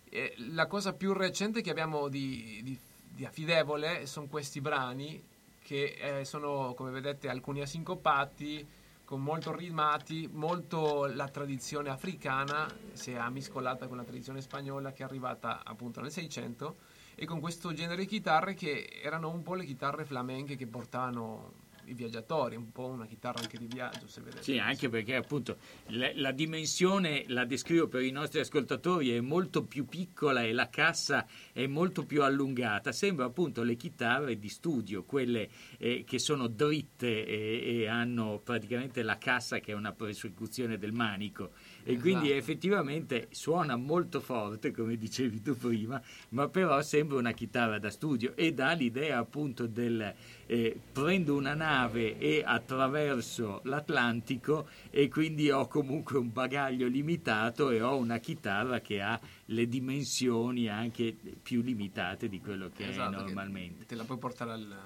E la cosa più recente che abbiamo di, di- di affidevole sono questi brani che eh, sono, come vedete, alcuni asincopati, con molto ritmati, molto la tradizione africana si è miscolata con la tradizione spagnola che è arrivata appunto nel 600 e con questo genere di chitarre che erano un po' le chitarre flamenche che portavano i viaggiatori, un po' una chitarra anche di viaggio, se vedete. Sì, anche perché appunto la, la dimensione, la descrivo per i nostri ascoltatori, è molto più piccola e la cassa è molto più allungata. Sembra appunto le chitarre di studio, quelle eh, che sono dritte e, e hanno praticamente la cassa che è una prosecuzione del manico. E quindi Esatto. effettivamente suona molto forte, come dicevi tu prima, ma però sembra una chitarra da studio e dà l'idea appunto del eh, prendo una nave e attraverso l'Atlantico e quindi ho comunque un bagaglio limitato e ho una chitarra che ha le dimensioni anche più limitate di quello che Esatto, è che normalmente. Te la puoi portare al,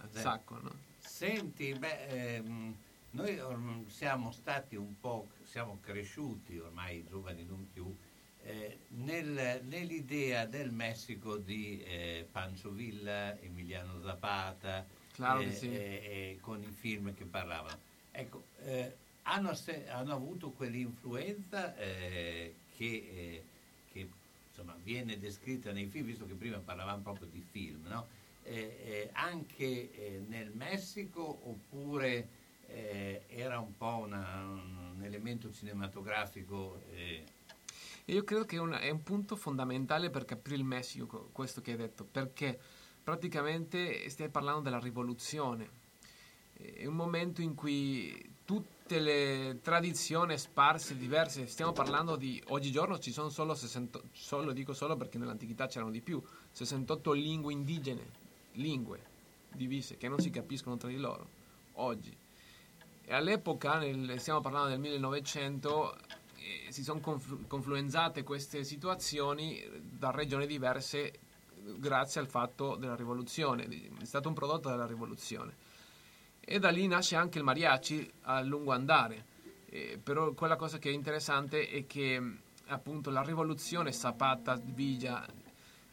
al sacco, no? Senti, beh, ehm, noi orm- siamo stati un po', siamo cresciuti ormai giovani non più, eh, nel- nell'idea del Messico di eh, Pancho Villa, Emiliano Zapata, eh, eh, eh, con i film che parlavano. Ecco, eh, hanno, se- hanno avuto quell'influenza eh, che, che, insomma, viene descritta nei film, visto che prima parlavamo proprio di film, no? Anche nel Messico oppure eh, era un po' una- un elemento cinematografico? eh, E io credo che una- è un punto fondamentale per capire il Messico, co- questo che hai detto, perché praticamente stai parlando della rivoluzione. È un momento in cui tutte le tradizioni sparse, diverse, stiamo parlando di oggigiorno ci sono solo 60, solo dico solo perché nell'antichità c'erano di più, 68 lingue indigene, lingue divise che non si capiscono tra di loro oggi. All'epoca, nel- stiamo parlando del 1900, eh, si sono conflu- confluenzate queste situazioni da regioni diverse eh, grazie al fatto della rivoluzione, è stato un prodotto della rivoluzione. E da lì nasce anche il mariachi a lungo andare. Eh, però quella cosa che è interessante è che appunto la rivoluzione Zapata, Villa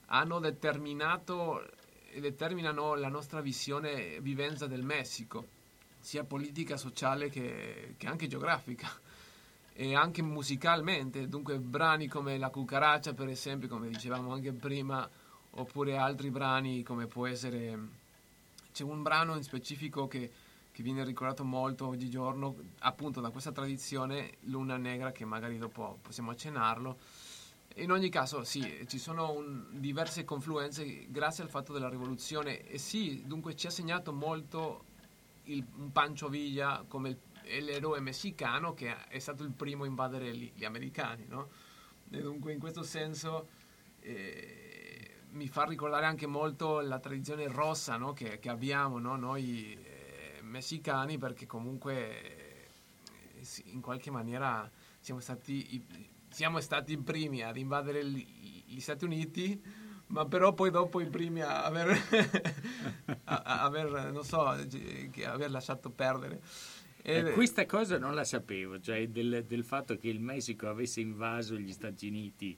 hanno determinato e determinano la nostra visione vivenza del Messico, sia politica, sociale che, che anche geografica e anche musicalmente. Dunque brani come La cucaraccia, per esempio, come dicevamo anche prima, oppure altri brani come può essere... C'è un brano in specifico che, che viene ricordato molto oggigiorno, appunto da questa tradizione luna negra che magari dopo possiamo accennarlo. In ogni caso, sì, ci sono un, diverse confluenze grazie al fatto della rivoluzione e sì, dunque ci ha segnato molto il, Pancho Villa come il, l'eroe messicano che è stato il primo a invadere gli, gli americani, no? E dunque in questo senso eh, mi fa ricordare anche molto la tradizione rossa no? che, che, abbiamo no? noi eh, messicani perché comunque eh, in qualche maniera siamo stati, siamo stati i primi ad invadere gli, gli Stati Uniti ma però poi dopo i primi a aver, (laughs) a, a aver non so, aver lasciato perdere. E questa cosa non la sapevo, cioè del, del, fatto che il Messico avesse invaso gli Stati Uniti.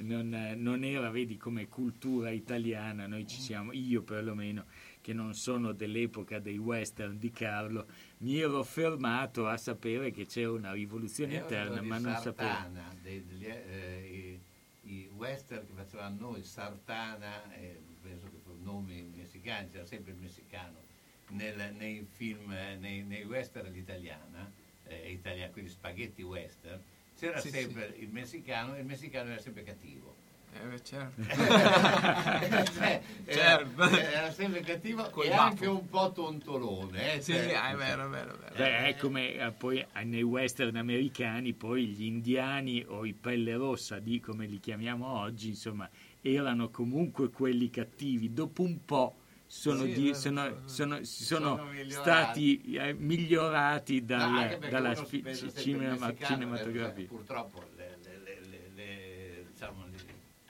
Non, non, era, vedi, come cultura italiana, noi ci siamo, io perlomeno, che non sono dell'epoca dei western di Carlo, mi ero fermato a sapere che c'era una rivoluzione interna, ma non Sartana, sapevo. Degli, eh, western che facevano noi, Sartana, eh, penso che fossero nomi messicani, c'era sempre il messicano nel, nei film, nei, nei western all'italiana, eh, italiana, quindi spaghetti western, c'era sì, sempre sì. il messicano e il messicano era sempre cattivo. Eh, certo. cioè, (laughs) certo. Era, era, sempre cattivo Col e anche un po' tontolone. Eh, sì, cioè, è vero, è vero. È vero. Beh, è come eh, poi nei western americani, poi gli indiani o i pelle rossa, di come li chiamiamo oggi, insomma, erano comunque quelli cattivi. Dopo un po' sono, sì, di, sono, sono, sono, sono migliorati. stati eh, migliorati dal, no, dalla cinema, cinematografia. Purtroppo le, le, le, diciamo,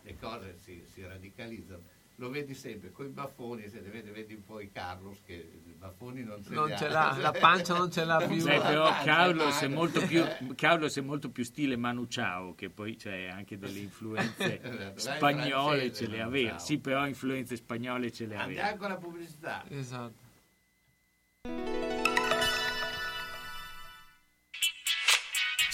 le cose si, si, radicalizzano. Lo vedi sempre con i baffoni, se ne vede, vedi un po' i Carlos che i baffoni non ce, non ce l'ha, la pancia non ce l'ha (laughs) più. Sì, però Carlos è, molto più, (laughs) Carlos è molto più stile Manu Chao, che poi c'è anche delle influenze (laughs) spagnole, ce le aveva. Sì, però influenze spagnole ce le aveva. Andiamo con la pubblicità. Esatto.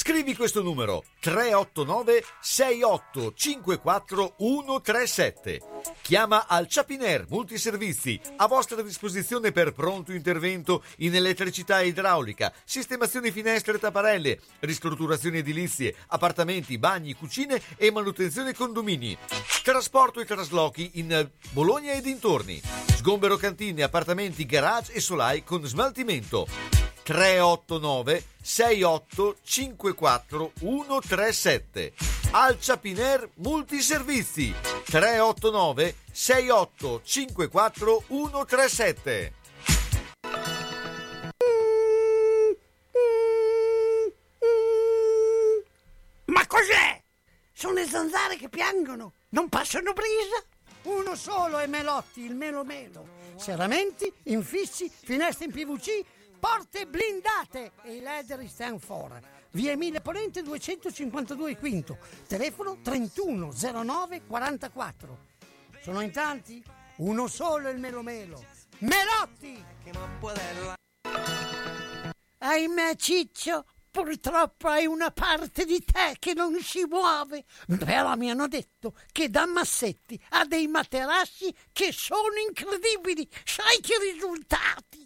Scrivi questo numero 389 6854 137. Chiama al Chapiner Multiservizi a vostra disposizione per pronto intervento in elettricità e idraulica, sistemazione finestre e tapparelle, ristrutturazioni edilizie, appartamenti, bagni, cucine e manutenzione condomini. Trasporto e traslochi in Bologna e dintorni. Sgombero cantine, appartamenti, garage e solai con smaltimento. 389 6854 137 Alciapiner Multiservizi 389 6854 137 Ma cos'è? Sono le zanzare che piangono, non passano brisa? Uno solo è Melotti, il Melo Melo. Serramenti, infissi, finestre in PVC porte blindate e i leder stand for. Via Emile Ponente 252 Quinto, telefono 3109 44. Sono in tanti? Uno solo il Melo Melo. Melotti! Ahimè Ciccio, purtroppo hai una parte di te che non si muove. Però mi hanno detto che da Massetti ha dei materassi che sono incredibili. Sai che risultati!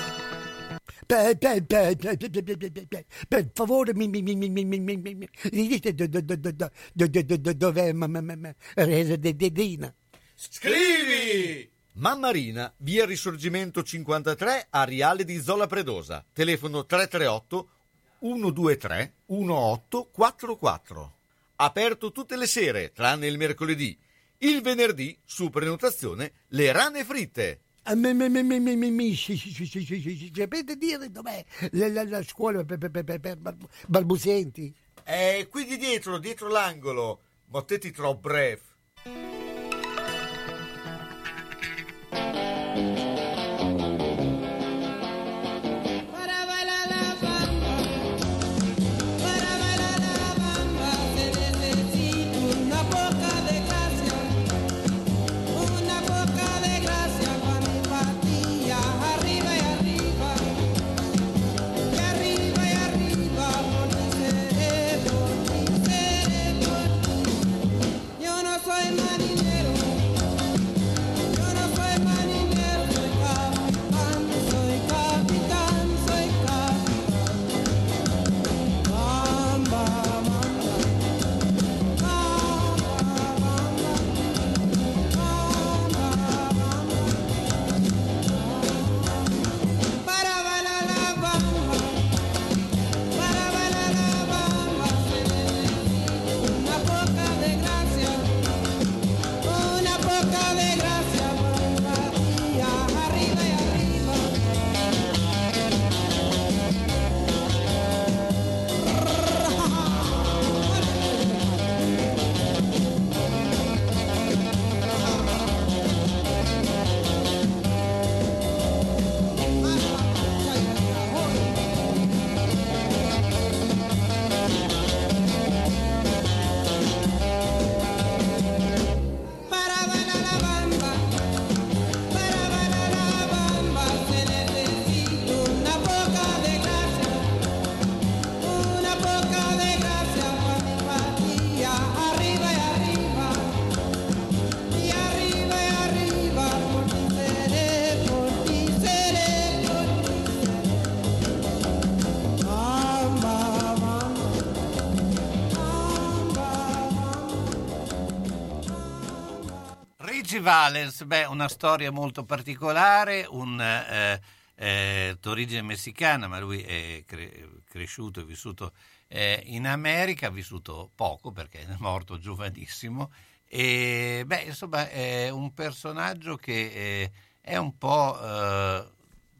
Per, per, per, per favore, mi, mi, mi, mi, mi, mi, mi, mi dite dov'è Dedina. Scrivi! Mammarina, via Risorgimento 53, Ariale di Zola Predosa. Telefono 338 123 1844. Aperto tutte le sere, tranne il mercoledì. Il venerdì, su prenotazione, le rane fritte. Ah, Sapete dire dov'è la, scuola per, balbuzienti? Eh, quindi dietro, dietro l'angolo, Mottetti Trop Bref. Valens, beh, una storia molto particolare, un eh, eh, d'origine messicana, ma lui è cre- cresciuto e vissuto eh, in America, ha vissuto poco perché è morto giovanissimo. E beh, insomma, è un personaggio che eh, è un po',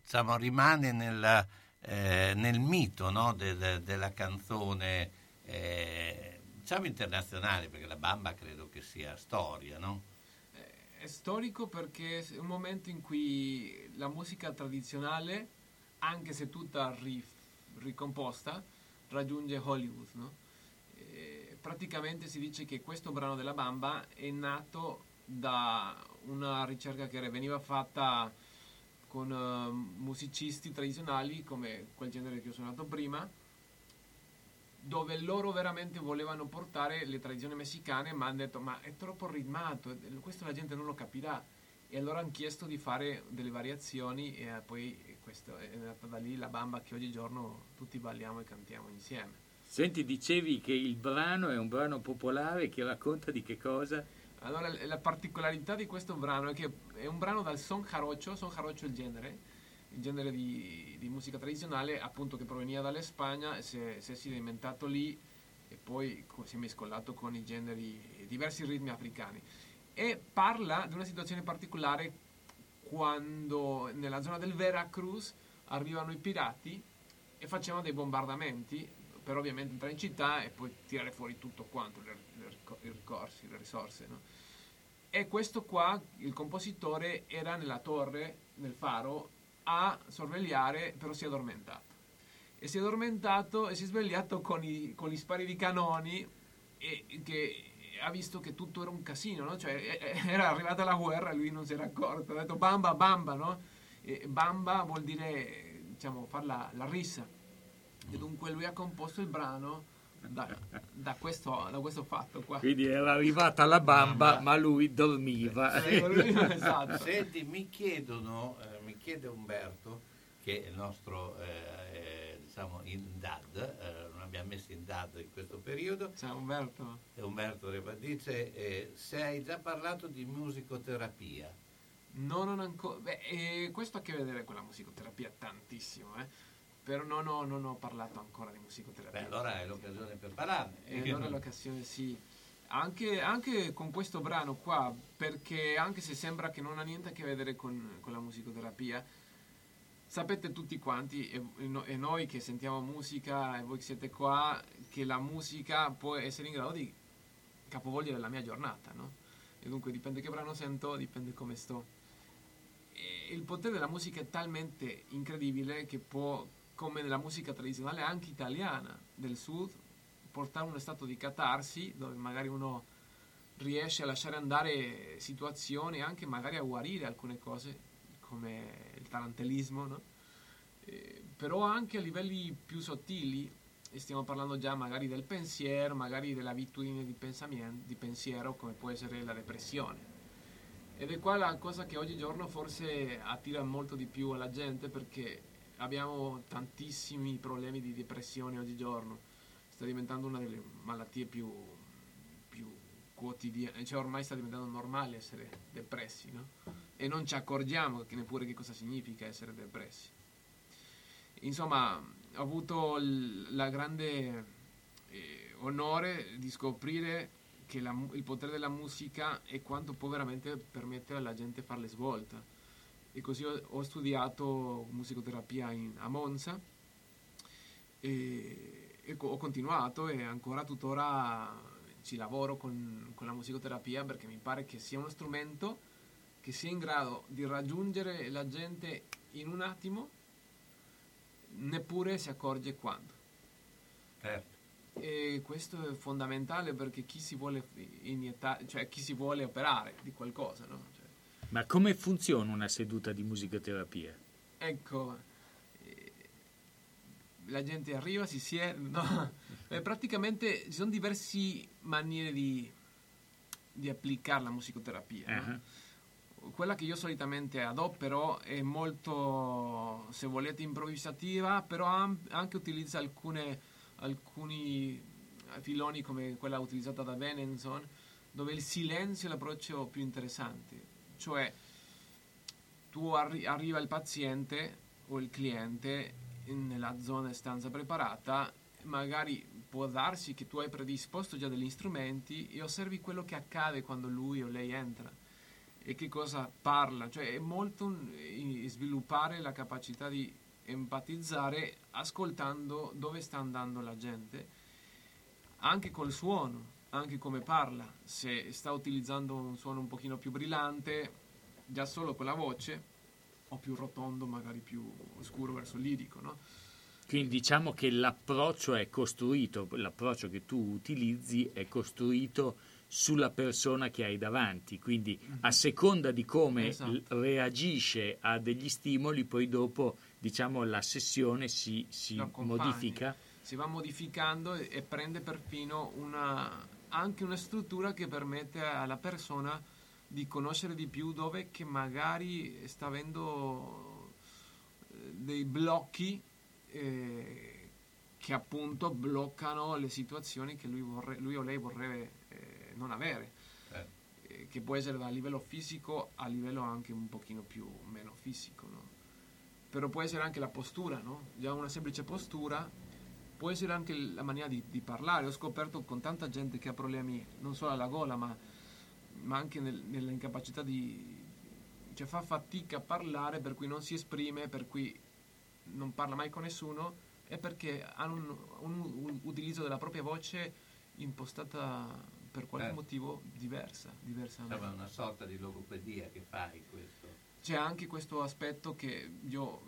diciamo, rimane nella, eh, nel mito no? del, della canzone, diciamo, internazionale, perché la bamba credo che sia storia, no? È storico perché è un momento in cui la musica tradizionale, anche se tutta ri- ricomposta, raggiunge Hollywood. No? Praticamente si dice che questo brano della Bamba è nato da una ricerca che veniva fatta con uh, musicisti tradizionali come quel genere che ho suonato prima dove loro veramente volevano portare le tradizioni messicane ma hanno detto ma è troppo ritmato questo la gente non lo capirà e allora hanno chiesto di fare delle variazioni e poi questo è nata da lì la bamba che oggigiorno tutti balliamo e cantiamo insieme Senti, dicevi che il brano è un brano popolare che racconta di che cosa? Allora, la particolarità di questo brano è che è un brano dal son jarocho, son jarocho è il genere, il genere di, di, musica tradizionale appunto che proveniva dalle Spagna, si è, si è sedimentato lì e poi si è mescolato con i generi, diversi ritmi africani. E parla di una situazione particolare quando nella zona del Veracruz arrivano i pirati e facevano dei bombardamenti per ovviamente entrare in città e poi tirare fuori tutto quanto, le, le, i ricorsi, le risorse. No? E questo qua, il compositore era nella torre, nel faro, a sorvegliare, però si è addormentato. E si è addormentato e si è svegliato con, i, con gli spari di canoni e che ha visto che tutto era un casino, no? Cioè, era arrivata la guerra e lui non si era accorto. Ha detto bamba, bamba, no? E bamba vuol dire, diciamo, fare la, la rissa e dunque lui ha composto il brano da, da, questo, da questo, fatto qua. Quindi era arrivata la bamba, ma lui dormiva. esatto. Senti, mi chiedono, eh, chiede Umberto, che è il nostro eh, diciamo in DAD, eh, non abbiamo messo in DAD in questo periodo. Ciao Umberto. E Umberto Reba dice eh, se hai già parlato di musicoterapia. No, non ancora. Beh, eh, questo ha a che vedere con la musicoterapia tantissimo, eh però non ho, non ho, parlato ancora di musicoterapia. Beh, allora è l'occasione per parlarne. E allora è l'occasione, sì. Anche, anche, con questo brano qua, perché anche se sembra che non ha niente a che vedere con, con la musicoterapia, sapete tutti quanti, e, e, noi che sentiamo musica e voi che siete qua, che la musica può essere in grado di capovolgere la mia giornata, no? E dunque dipende che brano sento, dipende come sto. E il potere della musica è talmente incredibile che può come nella musica tradizionale anche italiana del sud, portare uno stato di catarsi dove magari uno riesce a lasciare andare situazioni, anche magari a guarire alcune cose come il tarantellismo, no? eh, però anche a livelli più sottili, e stiamo parlando già magari del pensiero, magari dell'abitudine di, di pensiero come può essere la depressione. Ed è qua la cosa che oggigiorno forse attira molto di più alla gente perché abbiamo tantissimi problemi di depressione oggigiorno, sta diventando una delle malattie più, più quotidiane, cioè ormai sta diventando normale essere depressi, no? E non ci accorgiamo neppure che cosa significa essere depressi. Insomma, ho avuto il grande eh, onore di scoprire che la, il potere della musica è quanto può veramente permettere alla gente fare le svolte e così ho, ho studiato musicoterapia in, a Monza e, ho continuato e ancora tuttora ci lavoro con, con la musicoterapia perché mi pare che sia uno strumento che sia in grado di raggiungere la gente in un attimo neppure si accorge quando. Certo. E questo è fondamentale perché chi si vuole iniettare, cioè chi si vuole operare di qualcosa, no? Cioè, ma come funziona una seduta di musicoterapia? Ecco, la gente arriva, si siede, no, eh, praticamente ci sono diverse maniere di, di applicare la musicoterapia. Uh-huh. No? Quella che io solitamente adopero è molto, se volete, improvvisativa, però anche utilizza alcune, alcuni filoni come quella utilizzata da Benenson, dove il silenzio è l'approccio più interessante. Cioè, tu arri- arriva il paziente o il cliente nella zona stanza preparata, magari può darsi che tu hai predisposto già degli strumenti e osservi quello che accade quando lui o lei entra. E che cosa parla, cioè è molto un- sviluppare la capacità di empatizzare ascoltando dove sta andando la gente, anche col suono, anche come parla, se sta utilizzando un suono un pochino più brillante, già solo con la voce, o più rotondo, magari più scuro verso il lirico, no? Quindi diciamo che l'approccio è costruito, l'approccio che tu utilizzi è costruito sulla persona che hai davanti, quindi a seconda di come Esatto. reagisce a degli stimoli, poi dopo diciamo la sessione si, si modifica. si va modificando e, e prende perfino una, anche una struttura che permette alla persona di conoscere di più dove che magari sta avendo eh, dei blocchi eh, che appunto bloccano le situazioni che lui, vorre- lui o lei vorrebbe eh, non avere eh, che può essere da livello fisico a livello anche un pochino più meno fisico no? però può essere anche la postura no? già una semplice postura può essere anche la maniera di, di parlare ho scoperto con tanta gente che ha problemi non solo alla gola ma, ma anche nel- nell'incapacità di cioè fa fatica a parlare per cui non si esprime per cui non parla mai con nessuno è perché hanno un, un- un utilizzo della propria voce impostata per qualche Eh. motivo diversa, diversamente. Insomma, una sorta di logopedia che fai questo. C'è anche questo aspetto che io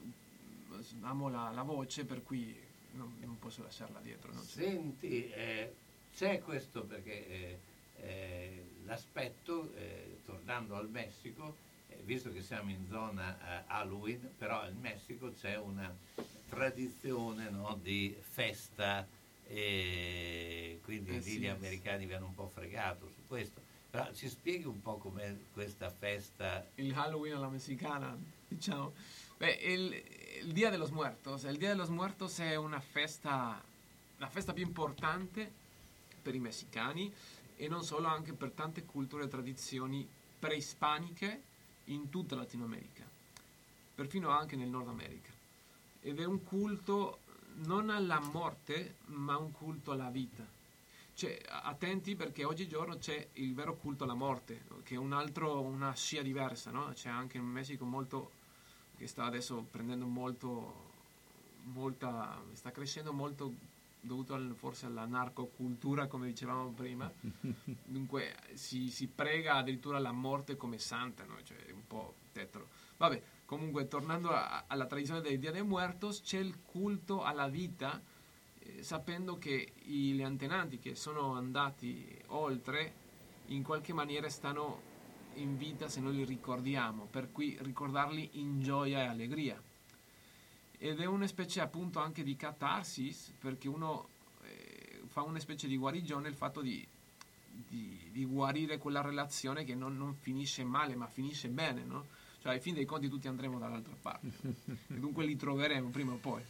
amo la, la voce, per cui non, non posso lasciarla dietro. Senti, eh, c'è questo perché eh, eh, l'aspetto, eh, tornando al Messico, eh, visto che siamo in zona eh, Halloween, però in Messico c'è una tradizione no, di festa e quindi Eh lì sì, gli eh americani vi hanno un po' fregato su questo. Però ci spieghi un po' com'è questa festa Il Halloween alla messicana, diciamo. Beh, il, il Dia de los Muertos. Il Dia de los Muertos è una festa, la festa più importante per i messicani e non solo, anche per tante culture e tradizioni preispaniche in tutta Latino America, perfino anche nel Nord America. Ed è un culto non alla morte, ma un culto alla vita. Cioè, attenti perché oggigiorno c'è il vero culto alla morte, che è un altro, una scia diversa, no? C'è anche in Messico molto, che sta adesso prendendo molto, molta, sta crescendo molto dovuto al- forse alla narcocultura, come dicevamo prima. (laughs) Dunque si, si prega addirittura la morte come santa, no? Cioè, un po' tetro. Vabbè, comunque tornando a- alla tradizione del Dia de Muertos, c'è il culto alla vita, eh, sapendo che gli antenati che sono andati oltre, in qualche maniera stanno in vita se noi li ricordiamo, per cui ricordarli in gioia e allegria. Ed è una specie appunto anche di catarsis, perché uno eh, fa una specie di guarigione il fatto di, di- di guarire quella relazione che non, non finisce male, ma finisce bene, no? Cioè, ai fin dei conti tutti andremo dall'altra parte. (laughs) e dunque li troveremo prima o poi.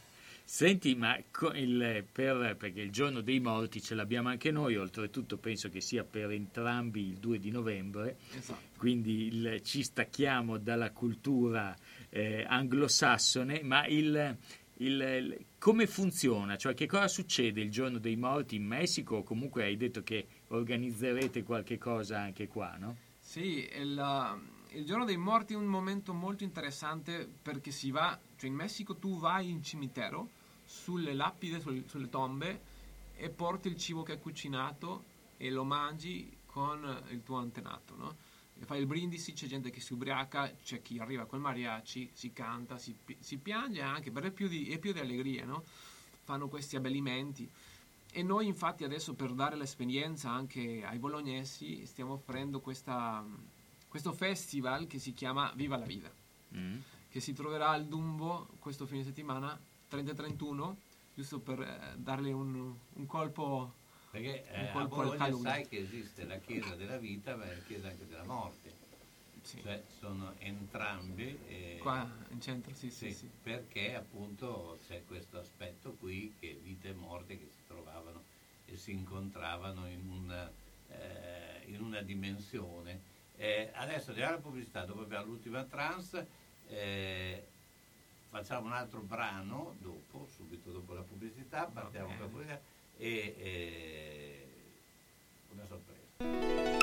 Senti, ma il- per- perché il giorno dei morti ce l'abbiamo anche noi, oltretutto penso che sia per entrambi il 2 di novembre, Esatto. quindi il- ci stacchiamo dalla cultura eh, anglosassone, ma il, il- il- come funziona? Cioè che cosa succede il giorno dei morti in Messico? Comunque hai detto che organizzerete qualche cosa anche qua, no? Sì, il, uh, il giorno dei morti è un momento molto interessante perché si va, cioè in Messico tu vai in cimitero, sulle lapide, sul- sulle tombe e porti il cibo che hai cucinato e lo mangi con il tuo antenato, no? E fai il brindisi, c'è gente che si ubriaca, c'è chi arriva col mariachi, si canta, si, si piange anche, però è più di, è più di allegria, no? Fanno questi abbellimenti. E noi infatti adesso per dare l'esperienza anche ai bolognesi stiamo offrendo questa, questo festival che si chiama Viva la Vida, Mm. che si troverà al Dumbo questo fine settimana 30-31, giusto per eh, darle un, un colpo, Perché eh, a Bologna sai che esiste la chiesa della vita, ma è la chiesa anche della morte. Cioè sono entrambi. eh, Qua in centro, sì, sì, sì. Perché appunto c'è questo aspetto qui che vite e morte che si trovavano e si incontravano in un, eh, in una dimensione. Eh, adesso andiamo alla pubblicità, dopo abbiamo l'ultima trans, eh, facciamo un altro brano dopo, subito dopo la pubblicità, partiamo con la pubblicità e eh, una sorpresa.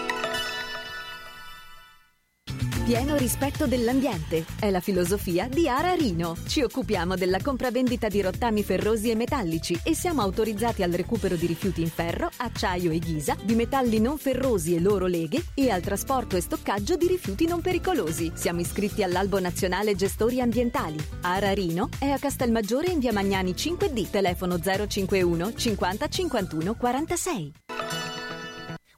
Pieno rispetto dell'ambiente è la filosofia di Ara Rino. Ci occupiamo della compravendita di rottami ferrosi e metallici e siamo autorizzati al recupero di rifiuti in ferro, acciaio e ghisa, di metalli non ferrosi e loro leghe e al trasporto e stoccaggio di rifiuti non pericolosi. Siamo iscritti all'Albo Nazionale Gestori Ambientali. Ara Rino è a Castelmaggiore in via Magnani 5D, telefono 051 50 51 46.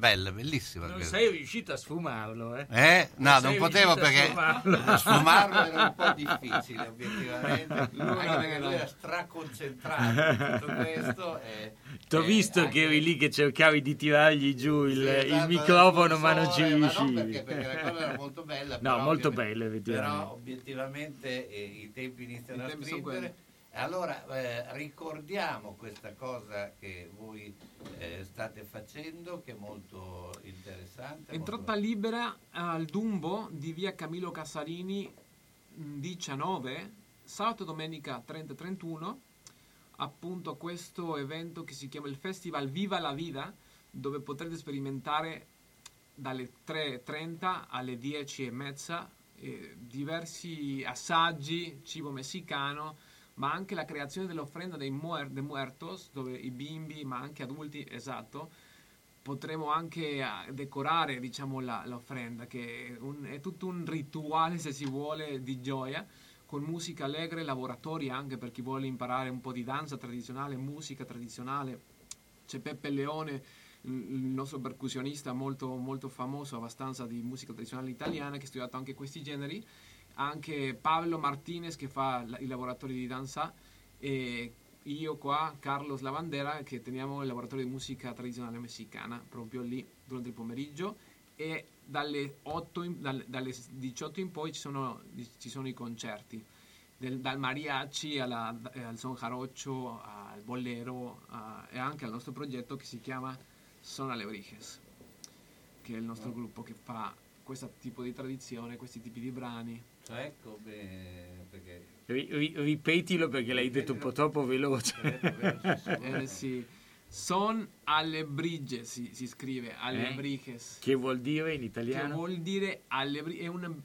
Bella, bellissima. Non questa. sei riuscito a sfumarlo, eh? Eh? No, non sei potevo perché sfumarlo. (laughs) sfumarlo era un po' (laughs) difficile, obiettivamente. Anche perché lui era straconcentrato in tutto questo. Ti ho visto anche- che eri lì che cercavi di tirargli giù il, Sì, il esatto, microfono, ma non ci ma riuscivi. non perché, perché la cosa era molto bella. No, però molto bella, effettivamente. Però obiettivamente eh, i tempi iniziano I a tempi stringere. Allora eh, ricordiamo questa cosa che voi eh, state facendo, che è molto interessante. Entrata molto- libera al Dumbo di via Camillo Casarini mh, 19, sabato e domenica 30 e 31, appunto questo evento che si chiama il Festival Viva la Vida, dove potrete sperimentare dalle 3.30 alle 10.30 eh, diversi assaggi, cibo messicano, ma anche la creazione dell'offrenda dei muer- de muertos, dove i bimbi, ma anche adulti, esatto, potremo anche eh, decorare diciamo, la- l'offrenda, che è, un- è tutto un rituale, se si vuole, di gioia, con musica allegre, laboratori anche per chi vuole imparare un po' di danza tradizionale, musica tradizionale. C'è Peppe Leone, il nostro percussionista molto, molto famoso, abbastanza di musica tradizionale italiana, che ha studiato anche questi generi. Anche Pablo Martinez che fa i laboratori di danza e io qua, Carlos Lavandera, che teniamo il laboratorio di musica tradizionale messicana proprio lì durante il pomeriggio. E dalle, 8 in- dal- dalle 18 in poi ci sono, ci sono i concerti. Del- dal mariachi alla- eh, al son jarocho al bollero a- e anche al nostro progetto che si chiama Son Alebrijes che è il nostro gruppo che fa questo tipo di tradizione questi tipi di brani Cioè, come... Perché Ri- ri- ripetilo perché l'hai detto un po' troppo veloce. Eh, sì. Son Alebrijes si, si scrive Alebrijes Che vuol dire in che italiano? vuol dire alebri- è un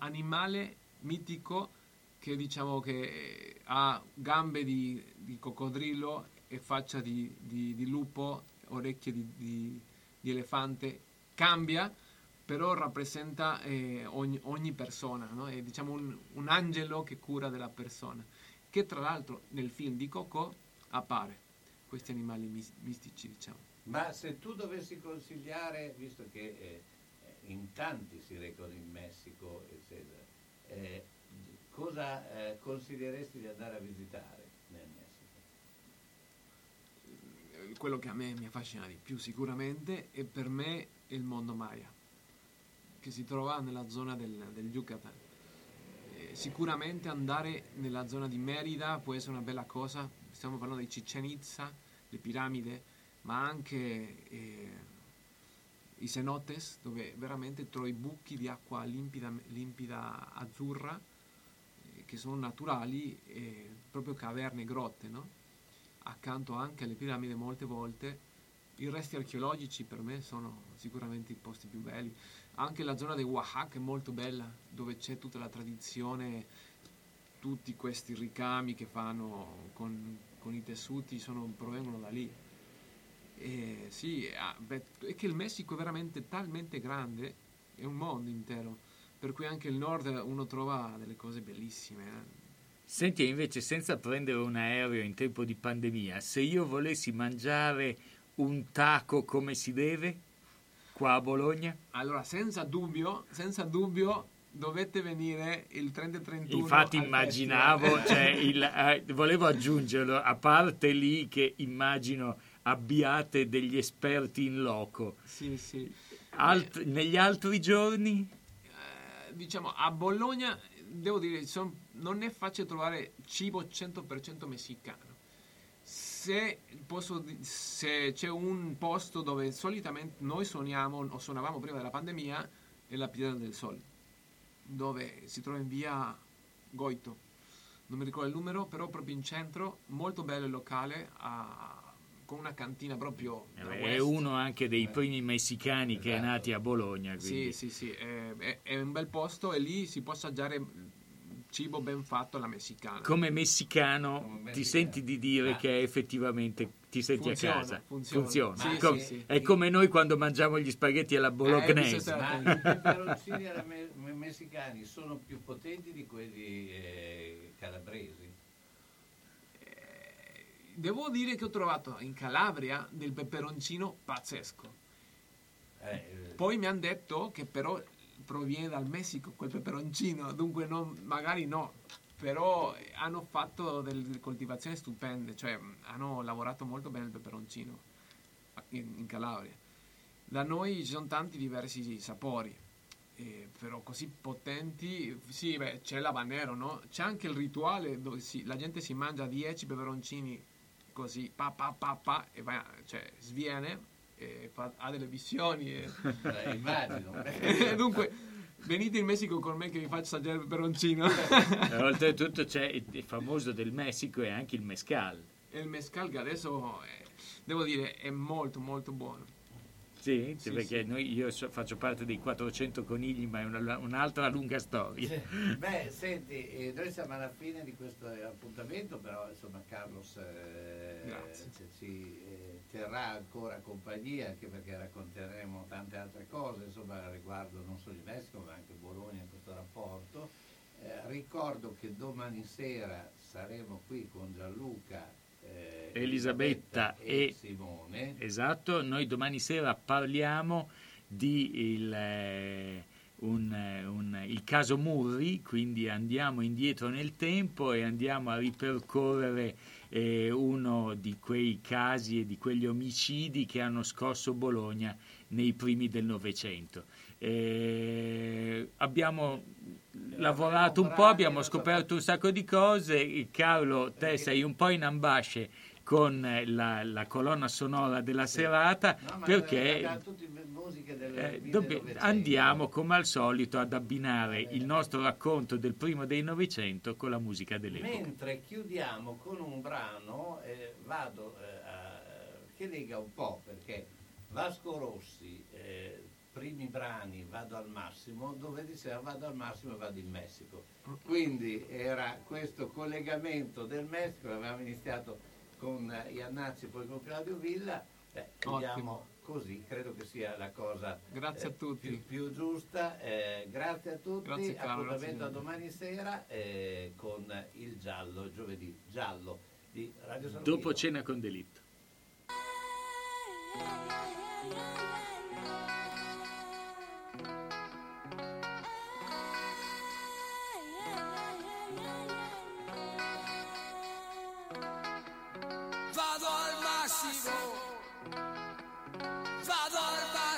animale mitico che diciamo che ha gambe di, di coccodrillo e faccia di, di- di lupo, orecchie di, di- di elefante, cambia, però rappresenta eh, ogni, ogni persona, no? è diciamo un, un angelo che cura della persona, che tra l'altro nel film di Coco appare, questi animali mis- mistici diciamo. Ma se tu dovessi consigliare, visto che eh, in tanti si recano in Messico, eccetera, eh, cosa eh, consiglieresti di andare a visitare nel Messico? Eh, quello che a me mi affascina di più sicuramente è per me il mondo Maya, che si trova nella zona del, del Yucatan. Eh, sicuramente andare nella zona di Merida può essere una bella cosa, stiamo parlando di Chichen Itza, le piramidi, ma anche eh, i cenotes, dove veramente trovi buchi di acqua limpida, limpida azzurra, eh, che sono naturali, proprio caverne, grotte, no? accanto anche alle piramidi molte volte. I resti archeologici per me sono sicuramente i posti più belli. Anche la zona di Oaxaca è molto bella, dove c'è tutta la tradizione, tutti questi ricami che fanno con, con i tessuti sono- provengono da lì. E sì, ah, è che il Messico è veramente talmente grande, è un mondo intero, per cui anche il nord uno trova delle cose bellissime. eh. Senti, invece senza prendere un aereo in tempo di pandemia, se io volessi mangiare un taco come si deve, qua a Bologna? Allora, senza dubbio, senza dubbio dovete venire il 30 e 31 Infatti immaginavo, (laughs) cioè, il- eh, volevo aggiungerlo, a parte lì che immagino abbiate degli esperti in loco, Sì, sì. Alt- negli altri giorni? Eh, diciamo, a Bologna, devo dire, son- non è facile trovare cibo 100% messicano. Se, posso se c'è un posto dove solitamente noi suoniamo, o suonavamo prima della pandemia, è la Piedra del Sol, dove si trova in via Goito. Non mi ricordo il numero, però proprio in centro, molto bello il locale, a- con una cantina proprio da È uno anche dei primi messicani che è nati a Bologna. Quindi. Sì, sì, sì, è, è- è un bel posto e lì si può assaggiare cibo ben fatto alla messicana. Come messicano ti senti di dire Ah. che effettivamente ti senti Funziona, a casa. funziona. Sì, Com- sì, sì. È come noi quando mangiamo gli spaghetti alla bolognese. Ma (laughs) i peperoncini alla me- me- messicani sono più potenti di quelli eh, calabresi? devo dire che ho trovato in Calabria del peperoncino pazzesco. Eh, Poi mi hanno detto che però proviene dal Messico quel peperoncino, dunque non- magari no, però hanno fatto delle coltivazioni stupende, cioè mh, hanno lavorato molto bene il peperoncino in, in Calabria. Da noi ci sono tanti diversi sapori, eh, però così potenti, sì, beh, c'è l'habanero, no? C'è anche il rituale dove si- la gente si mangia 10 peperoncini così, pa pa pa pa, e va, cioè sviene, e fa- ha delle visioni. E... Eh, immagino. (laughs) Dunque, venite in Messico con me che vi faccio assaggiare il peperoncino. E (laughs) Oltretutto c'è il il famoso del Messico e anche il mescal. e il mescal che adesso, è- devo dire, è molto molto buono. Sì, Sì, perché sì. noi- io so- faccio parte dei 400 conigli, ma è una- un'altra lunga storia. Beh, senti, eh, noi siamo alla fine di questo appuntamento, però insomma Carlos eh, ci, eh, terrà ancora compagnia, anche perché racconteremo tante altre cose, insomma, riguardo non solo il Messico, ma anche Bologna in questo rapporto. Eh, ricordo che domani sera saremo qui con Gianluca, eh, Elisabetta e Simone. Esatto, noi domani sera parliamo di il, eh, un, un- il caso Murri, quindi andiamo indietro nel tempo e andiamo a ripercorrere eh, uno di quei casi e di quegli omicidi che hanno scosso Bologna nei primi del Novecento. Eh, abbiamo lavorato un po', abbiamo scoperto un sacco di cose. Carlo, te sei un po' in ambasce con eh, la, la colonna sonora della serata No, perché eh, andiamo come al solito ad abbinare il nostro racconto del primo dei Novecento con la musica dell'epoca. Mentre chiudiamo con un brano, eh, vado eh, a- che lega un po' perché Vasco Rossi, eh, primi brani vado al massimo, dove diceva vado al massimo e vado in Messico. Quindi era questo collegamento del Messico, avevamo iniziato con eh, Iannazzi, poi con Claudio Villa, eh, chiudiamo Ottimo. così, credo che sia la cosa Grazie eh, a tutti. più, più giusta. Eh, grazie a tutti, Grazie, Carlo, appuntamento a domani sera eh, con il giallo, giovedì giallo di Radio San Dopo cena con delitto. Vado al massimo, vado al massimo,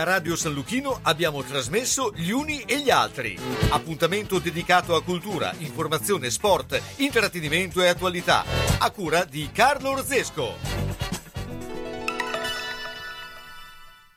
Da Radio San Luchino abbiamo trasmesso Gli Uni e gli Altri. Appuntamento dedicato a cultura, informazione, sport, intrattenimento e attualità. A cura di Carlo Orzesco.